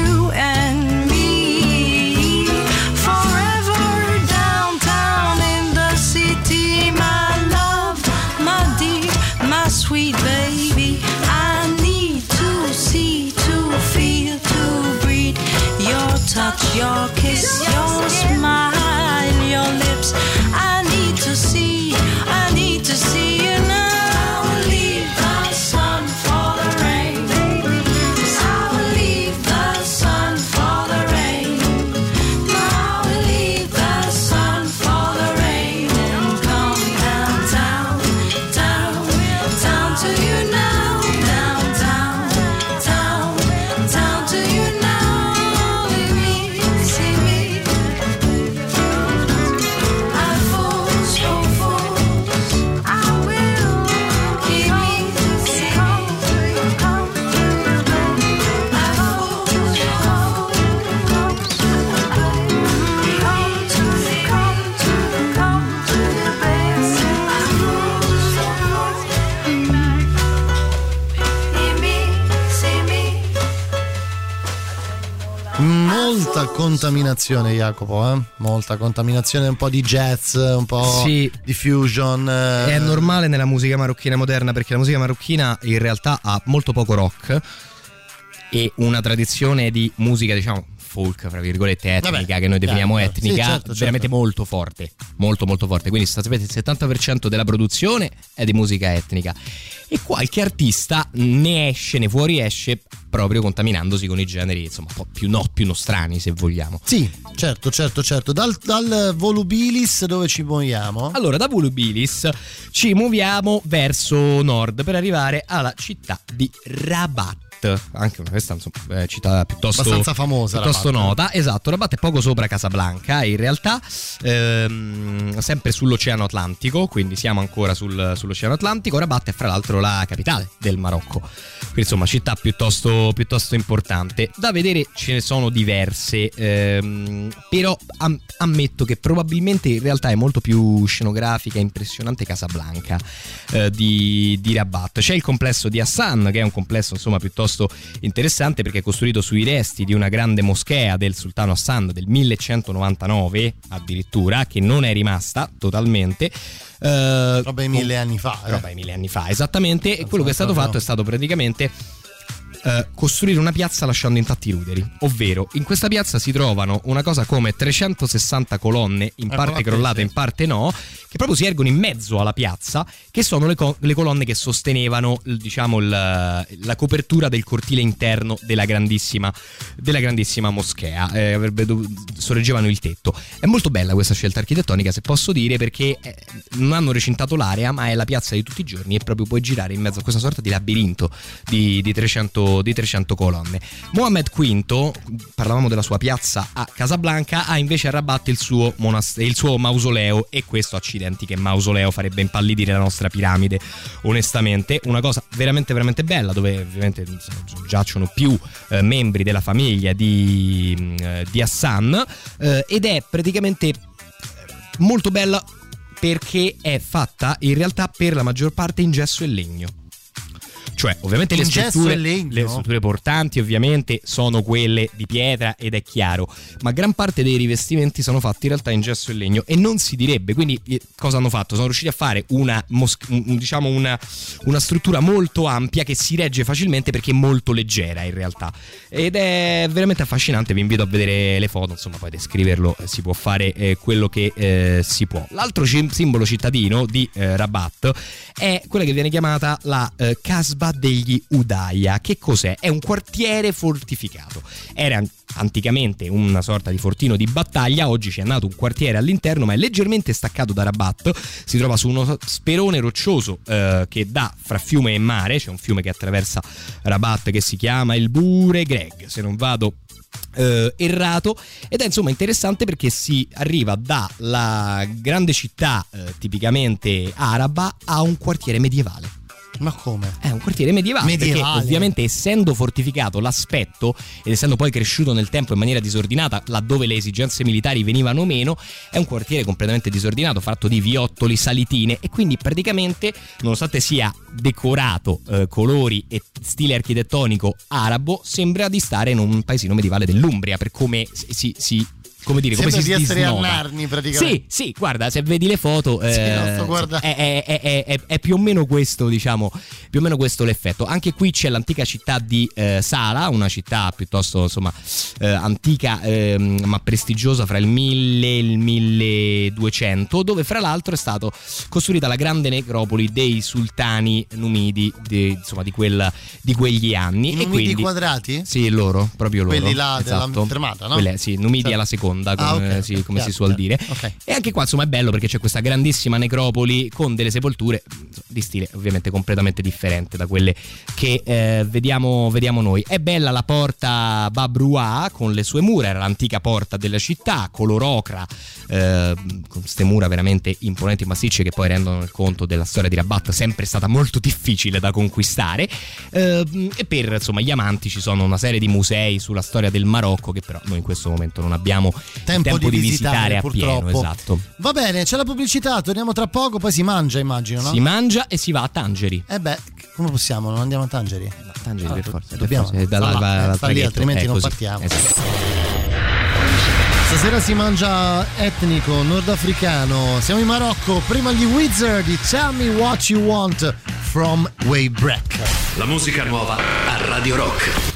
contaminazione, Jacopo, eh? Molta contaminazione, un po' di jazz, un po' Sì. di fusion. eh. È normale nella musica marocchina moderna perché la musica marocchina in realtà ha molto poco rock e una tradizione di musica, diciamo, folk, fra virgolette, etnica, Vabbè, che noi definiamo chiaro. etnica, Sì, certo, certo. veramente molto forte, molto molto forte. Quindi sapete il 70% della produzione è di musica etnica e qualche artista ne esce, ne fuoriesce proprio contaminandosi con i generi, insomma, un po' più, no, più nostrani se vogliamo. Sì, certo, certo, certo. Dal, dal Volubilis dove ci muoviamo? Allora, da Volubilis ci muoviamo verso nord per arrivare alla città di Rabat. Anche una questa insomma, eh, città piuttosto, Abbastanza famosa, piuttosto Rabat. nota. Esatto, Rabat è poco sopra Casablanca. In realtà, ehm, sempre sull'Oceano Atlantico, quindi siamo ancora sul- sull'Oceano Atlantico. Rabat è fra l'altro la capitale del Marocco. Quindi, insomma, città piuttosto, piuttosto importante. Da vedere ce ne sono diverse, ehm, però am- ammetto che probabilmente in realtà è molto più scenografica e impressionante Casablanca eh, di, di Rabat. C'è il complesso di Hassan, che è un complesso insomma piuttosto interessante perché è costruito sui resti di una grande moschea del sultano Hassan del 1199 addirittura, che non è rimasta totalmente. Eh, Roba di mille anni fa. eh. roba di mille anni fa, esattamente. E quello che è stato fatto è stato praticamente eh, costruire una piazza lasciando intatti i ruderi. Ovvero, in questa piazza si trovano una cosa come 360 colonne, in Ecco, parte crollate, in parte no, che proprio si ergono in mezzo alla piazza, che sono le, co- le colonne che sostenevano, diciamo, il- la copertura del cortile interno della grandissima, della grandissima moschea. Eh, avrebbe dov- sorreggevano il tetto. È molto bella questa scelta architettonica, se posso dire, perché eh, non hanno recintato l'area, ma è la piazza di tutti i giorni e proprio puoi girare in mezzo a questa sorta di labirinto di, di 300, di 300 colonne. Mohammed V, parlavamo della sua piazza a Casablanca, ha invece a Rabat il suo, monas- il suo mausoleo e questo accidenti che mausoleo farebbe impallidire la nostra piramide, onestamente. Una cosa veramente veramente bella dove ovviamente giacciono più eh, membri della famiglia di, eh, di Hassan eh, ed è praticamente eh, molto bella perché è fatta in realtà per la maggior parte in gesso e legno. Cioè, ovviamente le strutture, le strutture portanti ovviamente sono quelle di pietra ed è chiaro, ma gran parte dei rivestimenti sono fatti in realtà in gesso e legno e non si direbbe, quindi eh, cosa hanno fatto? Sono riusciti a fare una, diciamo una, una struttura molto ampia che si regge facilmente perché è molto leggera in realtà. Ed è veramente affascinante, vi invito a vedere le foto, insomma poi descriverlo eh, si può fare eh, quello che eh, si può. L'altro simbolo cittadino di eh, Rabat è quella che viene chiamata la eh, Casba degli Udaya. Che cos'è? È un quartiere fortificato. Era an- anticamente una sorta di fortino di battaglia, oggi c'è nato un quartiere all'interno, ma è leggermente staccato da Rabat. Si trova su uno sperone roccioso eh, che dà fra fiume e mare, c'è un fiume che attraversa Rabat che si chiama il Bure Greg, se non vado eh, errato ed è insomma interessante perché si arriva dalla grande città eh, tipicamente araba a un quartiere medievale Ma come? È un quartiere medievale, Medievale. perché ovviamente essendo fortificato l'aspetto ed essendo poi cresciuto nel tempo in maniera disordinata laddove le esigenze militari venivano meno, è un quartiere completamente disordinato, fatto di viottoli, salitine e quindi praticamente nonostante sia decorato eh, colori e stile architettonico arabo, sembra di stare in un paesino medievale dell'Umbria per come si... si come dire, come Sembra si di essere a. Narni praticamente. Sì, sì, guarda, se vedi le foto Sì, eh, no, sto guardando. è, è- è- è- più o meno questo, diciamo, più o meno questo l'effetto. Anche qui c'è l'antica città di eh, Sala, una città piuttosto, insomma, eh, antica ehm, ma prestigiosa fra il 1000 e il 1200, dove fra l'altro è stata costruita la grande necropoli dei sultani numidi di, insomma, di, quel- di quegli anni. I e numidi quindi, quadrati? Sì, loro, proprio loro. Quelli là della esatto. fermata, no? Quelle, sì, Numidi Certo. alla seconda, Ah, come, ok, sì, ok, come si chiaro, suol chiaro. dire. Ok. E anche qua insomma è bello perché c'è questa grandissima necropoli con delle sepolture di stile ovviamente completamente differente da quelle che eh, vediamo, vediamo noi. È bella la porta Babrua con le sue mura, era l'antica porta della città, color ocra, eh, con queste mura veramente imponenti e massicce che poi rendono il conto della storia di Rabat, sempre stata molto difficile da conquistare. Eh, e per insomma gli amanti ci sono una serie di musei sulla storia del Marocco che però noi in questo momento non abbiamo Tempo tempo, di di visitare, visitare, a purtroppo. pieno. Esatto. Va bene, c'è la pubblicità, torniamo tra poco, poi si mangia, immagino, no? Si mangia e si va a Tangeri. Eh beh, come possiamo? Non andiamo a Tangeri? Tangeri Ah, per forza. per dobbiamo. forza, da là va eh, lì, altrimenti non così. partiamo. Esatto. Stasera si mangia etnico, nordafricano. Siamo in Marocco, prima gli Wizard di Tell Me What You Want from Way Break. La musica nuova a Radio Rock.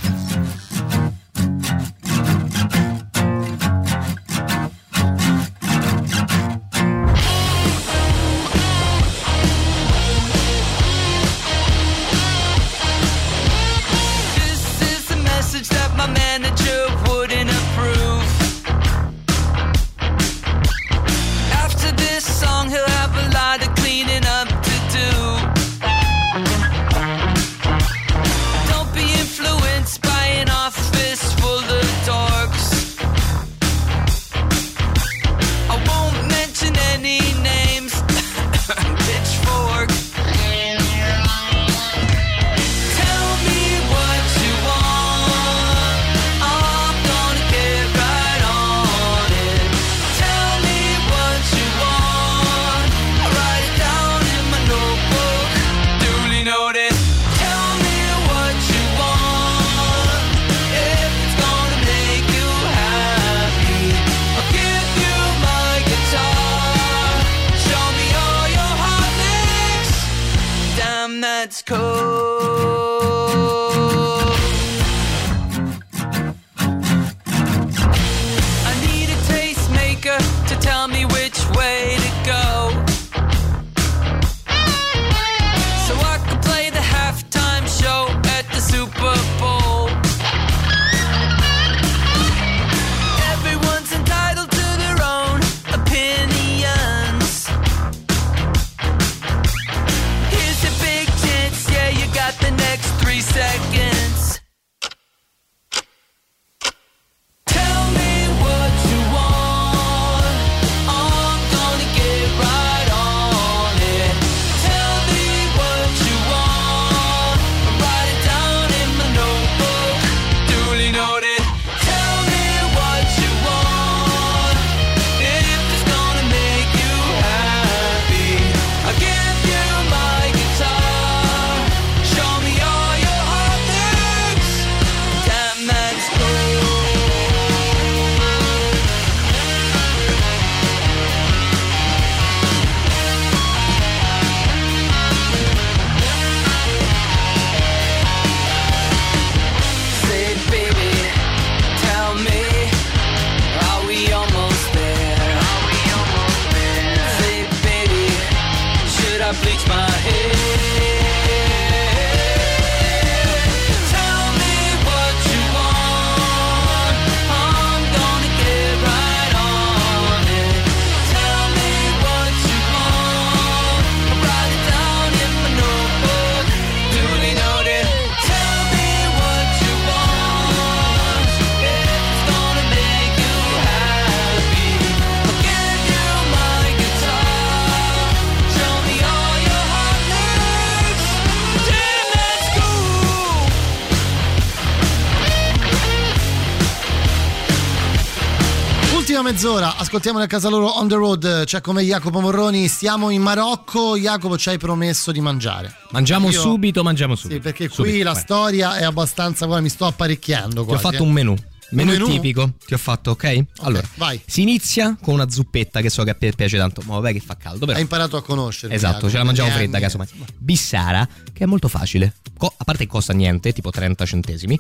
Mezz'ora, ascoltiamoli a casa loro on the road, c'è come Jacopo Morroni, stiamo in Marocco, Jacopo ci hai promesso di mangiare. Mangiamo Io- subito, mangiamo subito. Sì, perché qui Subito, la storia è abbastanza, guarda, mi sto apparecchiando Ti ho quasi, fatto eh. un menù. Menù, menù? tipico, ti ho fatto, ok? Allora, vai. si inizia con una zuppetta che so che a te piace tanto, ma vabbè che fa caldo, però. Hai imparato a conoscermi. Esatto, Jacopo, ce la mangiamo fredda, anni. casomai. Bissara, che è molto facile. Co- a parte che costa niente, tipo 30 centesimi.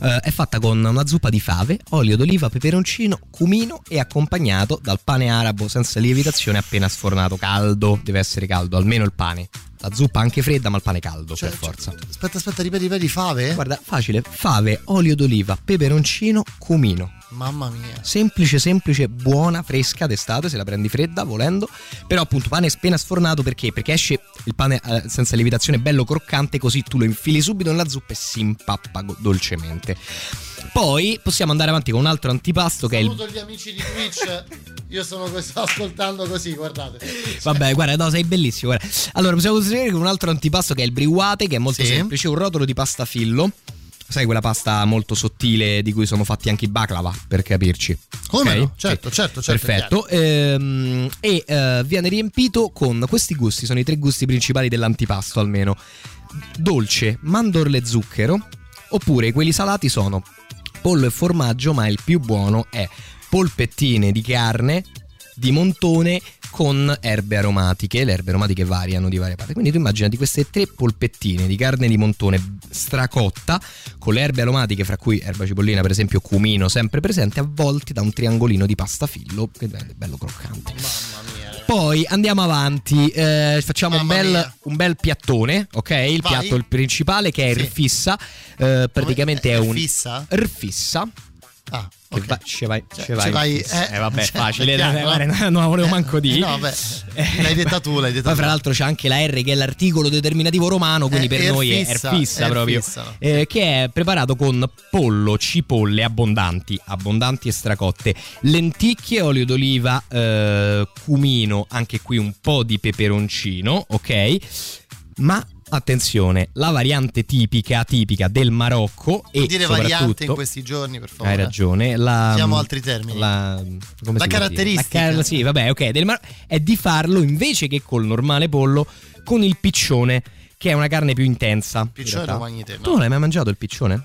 eh, è fatta con una zuppa di fave, olio d'oliva, peperoncino, cumino e accompagnato dal pane arabo senza lievitazione appena sfornato. Caldo, deve essere caldo, almeno il pane. La zuppa anche fredda, ma il pane caldo, Cioè, per forza. Aspetta, aspetta, ripeti, ripeti, fave? Guarda, facile. Fave, olio d'oliva, peperoncino, cumino. Mamma mia. Semplice, semplice, buona, fresca d'estate se la prendi fredda volendo. Però appunto pane appena sfornato perché? Perché esce il pane eh, senza lievitazione bello croccante così tu lo infili subito nella zuppa e si impappa dolcemente. Poi possiamo andare avanti con un altro antipasto che è il... Saluto gli amici di Twitch, io sono sto ascoltando così, guardate. Vabbè, guarda, no, sei bellissimo. Guarda. Allora, possiamo continuare con un altro antipasto che è il briuate, che è molto Sì. semplice, un rotolo di pasta fillo. Sai quella pasta molto sottile di cui sono fatti anche i baklava, per capirci. Come Ok? no? Certo, Sì. certo, certo. Perfetto. Ehm, e eh, viene riempito con questi gusti, sono i tre gusti principali dell'antipasto almeno. Dolce, mandorle e zucchero, oppure quelli salati sono pollo e formaggio, ma il più buono è polpettine di carne di montone con erbe aromatiche. Le erbe aromatiche variano di varie parti. Quindi tu immaginati queste tre polpettine di carne di montone stracotta con le erbe aromatiche, fra cui erba cipollina, per esempio, cumino, sempre presente, avvolti da un triangolino di pasta fillo che è bello croccante. Poi andiamo avanti, eh, facciamo un bel, un bel piattone, ok? Il Vai. piatto principale che è Sì. rfissa, eh, praticamente è, un Rfissa? rfissa. Ah, Che va- ci vai, Cioè, ci vai. ci vai- eh, Eh, vabbè, cioè, facile, è chiaro, eh, no? guarda, non la volevo manco. Eh, no, vabbè, l'hai detta tu, l'hai detta Poi, tu. fra l'altro, c'è anche la R che è l'articolo determinativo romano, quindi Eh, per noi è erfissa, erfissa proprio. eh, che è preparato con pollo, cipolle abbondanti, abbondanti e stracotte, lenticchie, olio d'oliva, eh, cumino, anche qui un po' di peperoncino, ok? Ma attenzione, la variante tipica, tipica del Marocco e dire variante in questi giorni, per favore. hai ragione. La, Usiamo altri termini. La, La caratteristica. La car- sì, vabbè, ok. Del mar- è di farlo invece che col normale pollo con il piccione, che è una carne più intensa. in Piccione realtà. lo mangi te, no? Tu non l'hai mai mangiato il piccione?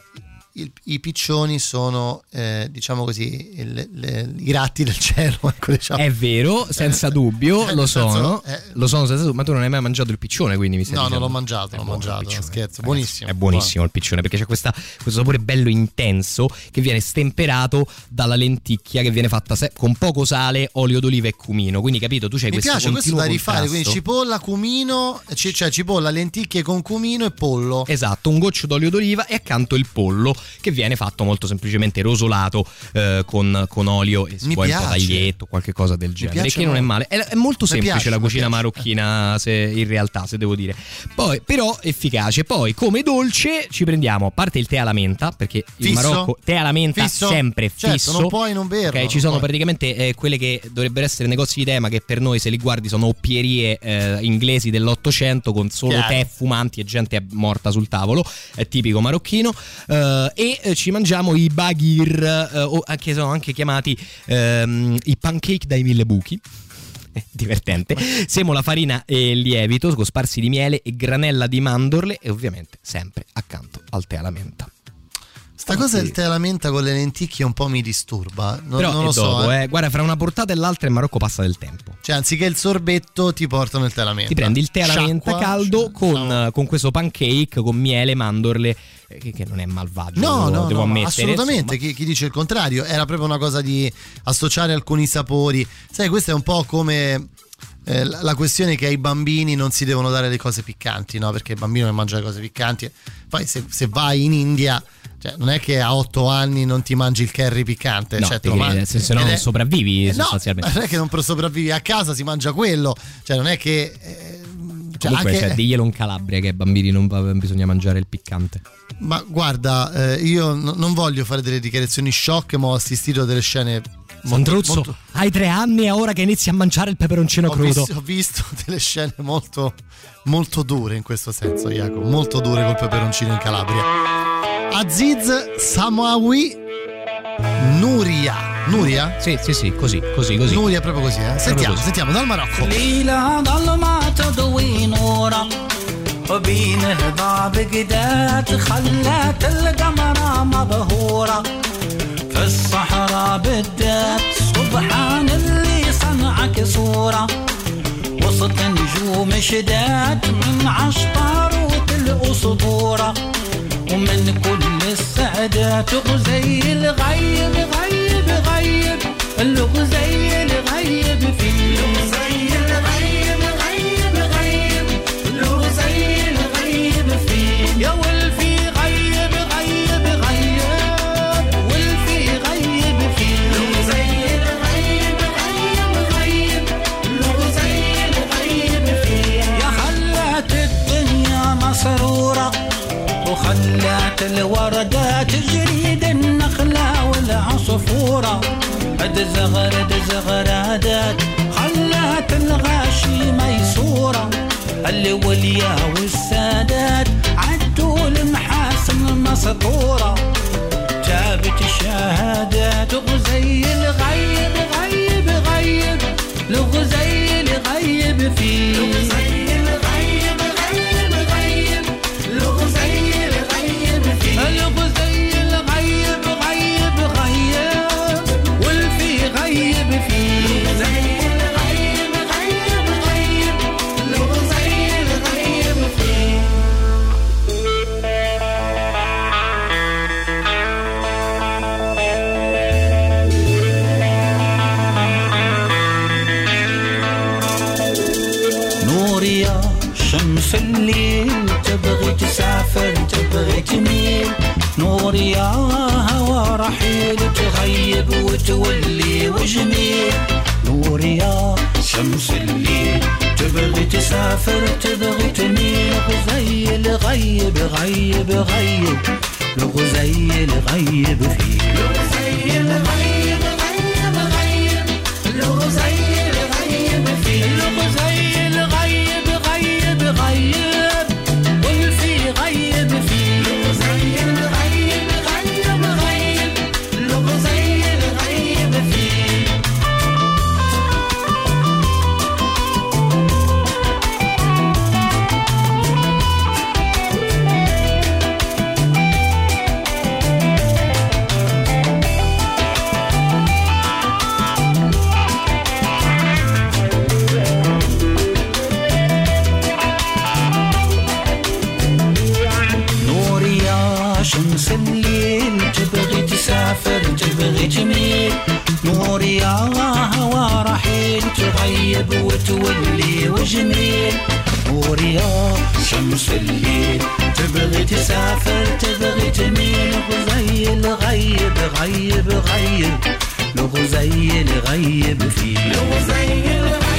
Il- I piccioni sono, eh, diciamo così, il- le- i ratti del cielo. (laughs) Ecco, diciamo. È vero, senza dubbio, Eh, lo nel senso, sono. eh, Lo sono senza dubbio, ma tu non hai mai mangiato il piccione, quindi mi stai No, non dicendo. l'ho mangiato, l'ho mangiato, piccione. scherzo, buonissimo. È buonissimo il piccione perché c'è questa- questo sapore bello intenso che viene stemperato dalla lenticchia che viene fatta se- con poco sale, olio d'oliva e cumino. Quindi capito, tu c'hai Mi questo piace questo da rifare, quindi contrasto. cipolla, cumino, c- cioè cipolla, lenticchie con cumino e pollo. Esatto, un goccio d'olio d'oliva e accanto il pollo che viene fatto molto semplicemente rosolato eh, con, con olio e si Mi vuoi un po' piace. taglietto, qualche cosa del genere. piace Che non è male. È, è molto Mi semplice piace, la cucina piace. marocchina, se, in realtà, se devo dire. Poi, però, efficace. Poi, come dolce, ci prendiamo a parte il tè alla menta, perché il Fisso? Marocco, tè alla menta, Fisso? sempre Certo, fisso. non puoi non berlo, Ok, non ci sono puoi. praticamente eh, quelle che dovrebbero essere negozi di tè, ma che per noi, se li guardi, sono oppierie eh, inglesi dell'Ottocento con solo Chiaro. tè fumanti e gente morta sul tavolo. È tipico marocchino. Eh, e eh, ci mangiamo i baghir, eh, o anche sono anche chiamati ehm, i pancake dai mille buchi. (laughs) Divertente. Semola, farina e lievito cosparsi di miele e granella di mandorle e ovviamente sempre accanto al tè alla menta. Sta cosa del tè alla menta con le lenticchie un po' mi disturba. Non, Però non lo so. dopo, eh. eh. Guarda, fra una portata e l'altra il Marocco passa del tempo. Cioè, anziché il sorbetto, ti portano il tè alla menta. Ti prendi il tè alla Sciacqua, menta caldo con, con questo pancake con miele, mandorle, che, che non è malvagio, No, no, devo no, ammettere. assolutamente. Chi, chi dice il contrario era proprio una cosa di associare alcuni sapori. Sai, questo è un po' come eh, la la questione che ai bambini non si devono dare le cose piccanti, no? Perché il bambino che mangia le cose piccanti. Poi se, se vai in India. Cioè, non è che a otto anni non ti mangi il curry piccante, No, cioè, perché mangi- se- no non è- sopravvivi, Eh, no, sostanzialmente. non è che non sopravvivi a casa, si mangia quello, cioè non è che eh, cioè, Comunque, anche- cioè, diglielo in Calabria che bambini non bisogna mangiare il piccante. Ma guarda, eh, io n- non voglio fare delle dichiarazioni shock, ma ho assistito a delle scene molto, Sandruzzo, molto- hai tre anni e ora che inizi a mangiare il peperoncino ho, crudo. visto, ho visto (laughs) delle scene molto, molto dure in questo senso, Jacopo, molto dure col peperoncino in Calabria. Aziz Samawi Nuria. Nuria? Sì, sì, sì, così, così, così. Nuria è proprio così, eh? Sentiamo, così. sentiamo dal Marocco. ليلة ظلمات تضوي نورة وبين هضاب قدات خلات القمرة مبهورة في الصحراء بدات سبحان اللي صنعك صورة وسط نجوم شدات من عشطاروت الأسطورة ومن كل السعدات غزي الغيب غيب غيب. الغزي الغيب فيه. دزغر دزغر عداد حلات الغاشي ميسورة. اللي وليا والسادات. عدوا المحاسن المسطورة جابت الشهادات وتولي وجميل نور يا شمس الليل تبغي تسافر تبغي تميل. غزي الغيب غيب غيب. الغزي الغيب فيه. الغزي الغيب. غيب غيب غيب. لغو زي اللي غيب فيه. لغو زي اللي غيب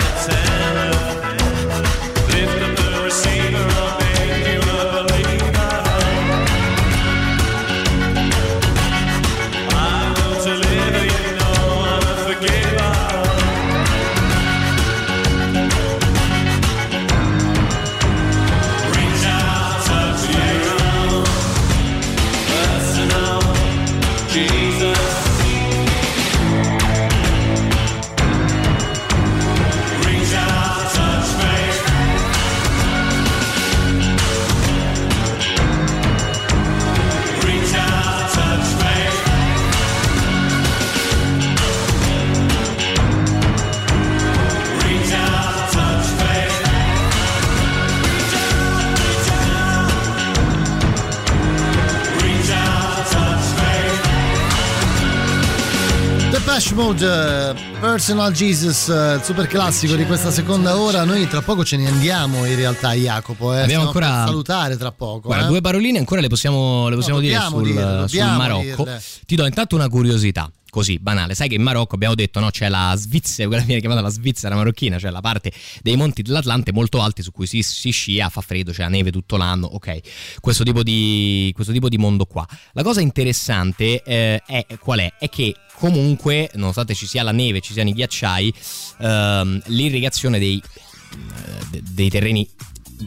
upset. Mode, eh, Personal Jesus, eh, il super classico di questa seconda ora. Noi tra poco ce ne andiamo in realtà, Jacopo. Eh. Abbiamo Stiamo ancora- salutare tra poco. Guarda, eh. due paroline ancora le possiamo, le possiamo No, dire sul, dirle, sul Marocco. dirle. Ti do intanto una curiosità. Così, banale, sai che in Marocco abbiamo detto no, c'è la Svizzera, quella viene chiamata la Svizzera marocchina, cioè la parte dei monti dell'Atlante molto alti su cui si, si scia, fa freddo, c'è la neve tutto l'anno, ok, questo tipo di, questo tipo di mondo qua. La cosa interessante eh, è qual è? È che comunque, nonostante ci sia la neve, ci siano i ghiacciai, ehm, l'irrigazione dei, eh, de- dei terreni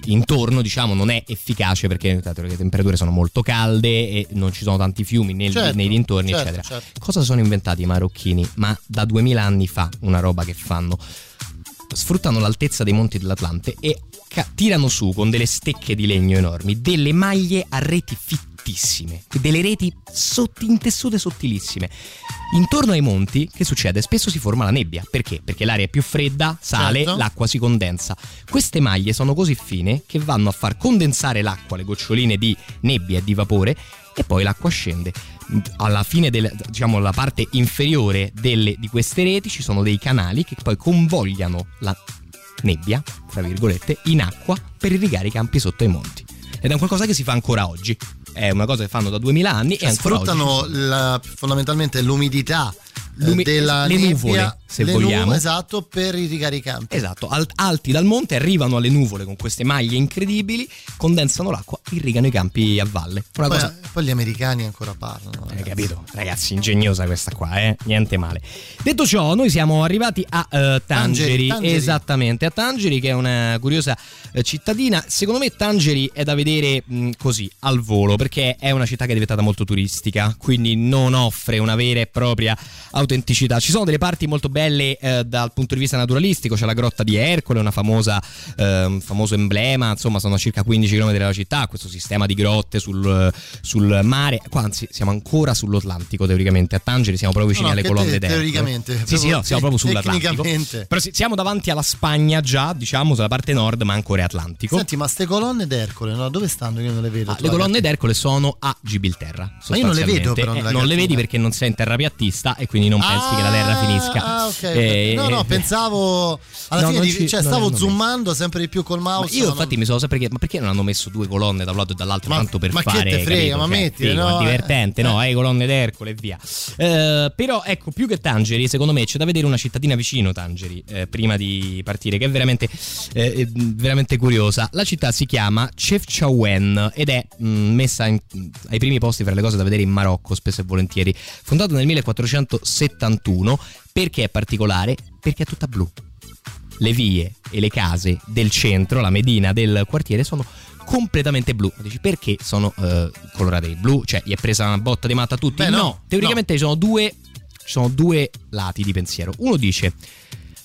intorno diciamo non è efficace perché le temperature sono molto calde e non ci sono tanti fiumi nel- Certo, nei dintorni certo, eccetera. certo. cosa sono inventati i marocchini? Ma da 2000 anni fa una roba che fanno. Sfruttano l'altezza dei monti dell'Atlante e ca- tirano su con delle stecche di legno enormi delle maglie a reti fittissime, delle reti sotti- intessute sottilissime. Intorno ai monti, che succede? Spesso si forma la nebbia. Perché? Perché l'aria è più fredda, sale, Certo. l'acqua si condensa. Queste maglie sono così fine che vanno a far condensare l'acqua, le goccioline di nebbia e di vapore, e poi l'acqua scende. Alla fine della diciamo, la parte inferiore delle- di queste reti ci sono dei canali che poi convogliano la nebbia, tra virgolette, in acqua per irrigare i campi sotto ai monti. Ed è un qualcosa che si fa ancora oggi. È una cosa che fanno da 2000 anni Cioè, e ancora oggi sfruttano la- fondamentalmente l'umidità L'umi- della le nebbia, nuvole, se le vogliamo. nu- esatto, per irrigare i campi. Esatto, al- alti dal monte arrivano alle nuvole con queste maglie incredibili, condensano l'acqua, irrigano i campi a valle. Una Poi, cosa poi gli americani ancora parlano. Hai capito? Ragazzi, ingegnosa questa qua, eh? Niente male. Detto ciò, noi siamo arrivati a eh, Tangeri, Tangeri, Tangeri. esattamente, a Tangeri che è una curiosa eh, cittadina. Secondo me Tangeri è da vedere mh, così, al volo, perché è una città che è diventata molto turistica, quindi non offre una vera e propria autenticità. Ci sono delle parti molto belle eh, dal punto di vista naturalistico, c'è la grotta di Ercole, una famosa, eh, famoso emblema, insomma sono a circa 15 km dalla città, questo sistema di grotte sul, sul mare, qua anzi siamo ancora sull'Atlantico teoricamente, a Tangeri siamo proprio vicini No, no, alle colonne te- d'Ercole. teoricamente, Sì, sì, no, siamo proprio sull'Atlantico. Però sì, siamo davanti alla Spagna già, diciamo, sulla parte nord, ma ancora è Atlantico. Senti, ma ste colonne d'Ercole, no? dove stanno? Io non le vedo. Ah, le colonne d'Ercole sono a Gibilterra. Ma io non le vedo, però, Eh, non le vedi perché non sei in terrapiattista e quindi non pensi che la Terra finisca. Ah, ok. Eh, no, no, eh, pensavo. Alla No, fine, non di- ci- cioè, non stavo zoomando sempre di più col Ma mouse. io ma infatti mi sono sempre chiesto, ma perché non hanno messo due colonne da un lato e dall'altro tanto per ma che fare te frega, capito? ma Cioè, figo, no? è divertente, Eh, no? Hai colonne d'Ercole e via. Eh, però ecco, più che Tangeri, secondo me c'è da vedere una cittadina vicino Tangeri eh, prima di partire, che è veramente, eh, veramente curiosa. La città si chiama Chefchaouen ed è mh, messa in- ai primi posti fra le cose da vedere in Marocco, spesso e volentieri. Fondata nel 1471, perché è particolare? Perché è tutta blu le vie e le case del centro, la medina del quartiere, sono completamente blu. Dici perché sono eh, colorate di blu? Cioè, gli è presa una botta di matta a tutti? Beh, no, no, teoricamente ci sono due ci sono due lati di pensiero. Uno dice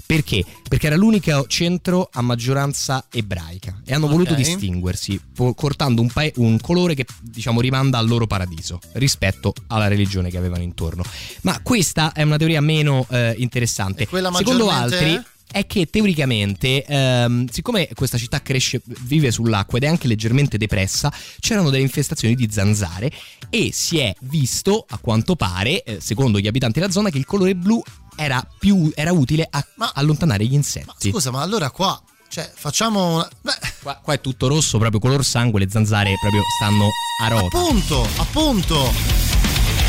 perché? Perché era l'unico centro a maggioranza ebraica e hanno Ok. voluto distinguersi po- portando un, pae- un colore che diciamo rimanda al loro paradiso rispetto alla religione che avevano intorno. Ma questa è una teoria meno eh, interessante. Secondo altri è? È che teoricamente, ehm, siccome questa città cresce, vive sull'acqua ed è anche leggermente depressa, c'erano delle infestazioni di zanzare e si è visto, a quanto pare, eh, secondo gli abitanti della zona, che il colore blu era, più, era utile a allontanare gli insetti. Scusa, ma allora qua. Cioè, facciamo. Una... Beh, Qua, qua è tutto rosso, proprio color sangue, le zanzare proprio stanno a rota. appunto, appunto.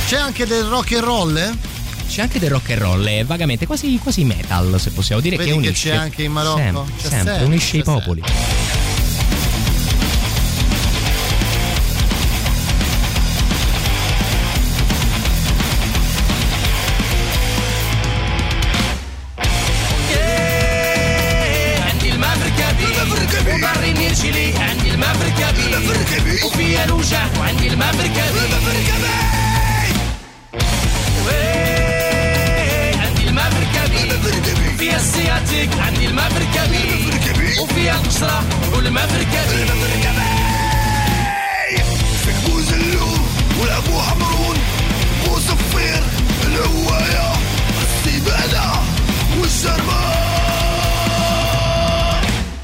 C'è anche del rock and roll? eh? C'è anche del rock and roll, è vagamente quasi, quasi metal, se possiamo dire, Vedi che che unisce. c'è anche in Marocco? Sempre, C'è sempre, sempre, unisce i c'è popoli. عندي المفركبي وبري نرجلي عندي المفركبي وفيها الوجع وعندي المفركبي نعطيك عندي المفركبي وفي وفيها القشرة والماء في فيك بوز حمرون. بو صفير الهواية. السبالة والشربان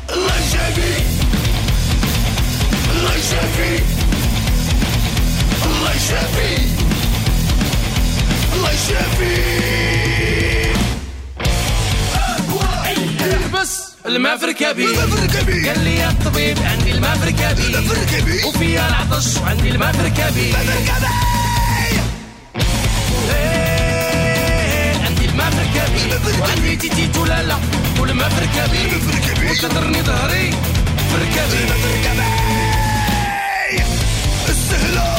الله الله الله الناس الماء في قال لي يا الطبيب عندي الماء في ركابي العطش وعندي الماء في عندي الماء في وعندي تيتي تولالا والماء في ركابي وتضرني ظهري فركبي السهله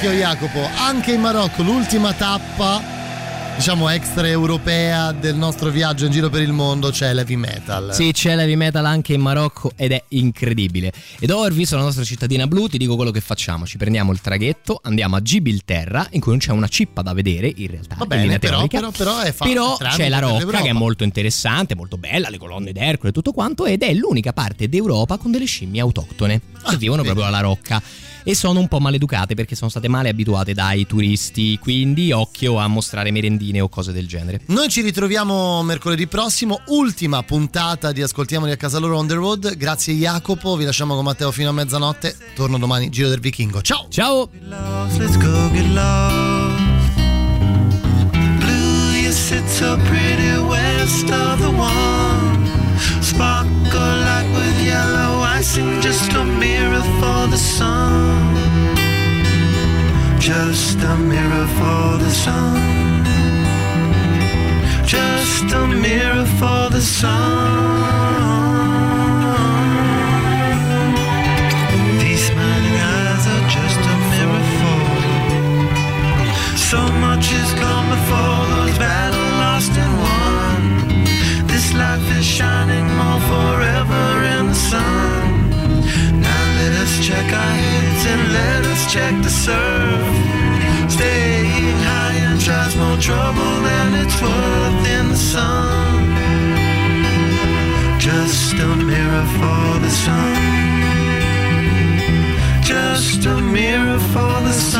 il cerchio Jacopo, anche in Marocco l'ultima tappa diciamo extraeuropea del nostro viaggio in giro per il mondo c'è l'heavy metal. Sì, c'è l'heavy metal anche in Marocco ed è incredibile. E dopo aver visto la nostra cittadina blu, ti dico quello che facciamo: ci prendiamo il traghetto, andiamo a Gibilterra, in cui non c'è una cippa da vedere in realtà. Va bene, però, però, però è fatto Però c'è la Rocca che è molto interessante, molto bella, le colonne d'Ercole e tutto quanto, ed è l'unica parte d'Europa con delle scimmie autoctone Ah, che vivono proprio alla Rocca. E sono un po' maleducate perché sono state male abituate dai turisti, quindi occhio a mostrare merendine o cose del genere. Noi ci ritroviamo mercoledì prossimo, ultima puntata di Ascoltiamoli a casa loro on the road. Grazie Jacopo, vi lasciamo con Matteo fino a mezzanotte. Torno domani, Giro del Vichingo. Ciao! Ciao! Let's go get lost. Blue, you sit so pretty west of the one. Sparkle like with just a mirror for the sun. Just a mirror for the sun. Just a mirror for the sun. These smiling eyes are just a mirror for so much has come before those battles lost and let us check the surf. Staying high and tries more trouble than it's worth in the sun. Just a mirror for the sun. Just a mirror for the sun.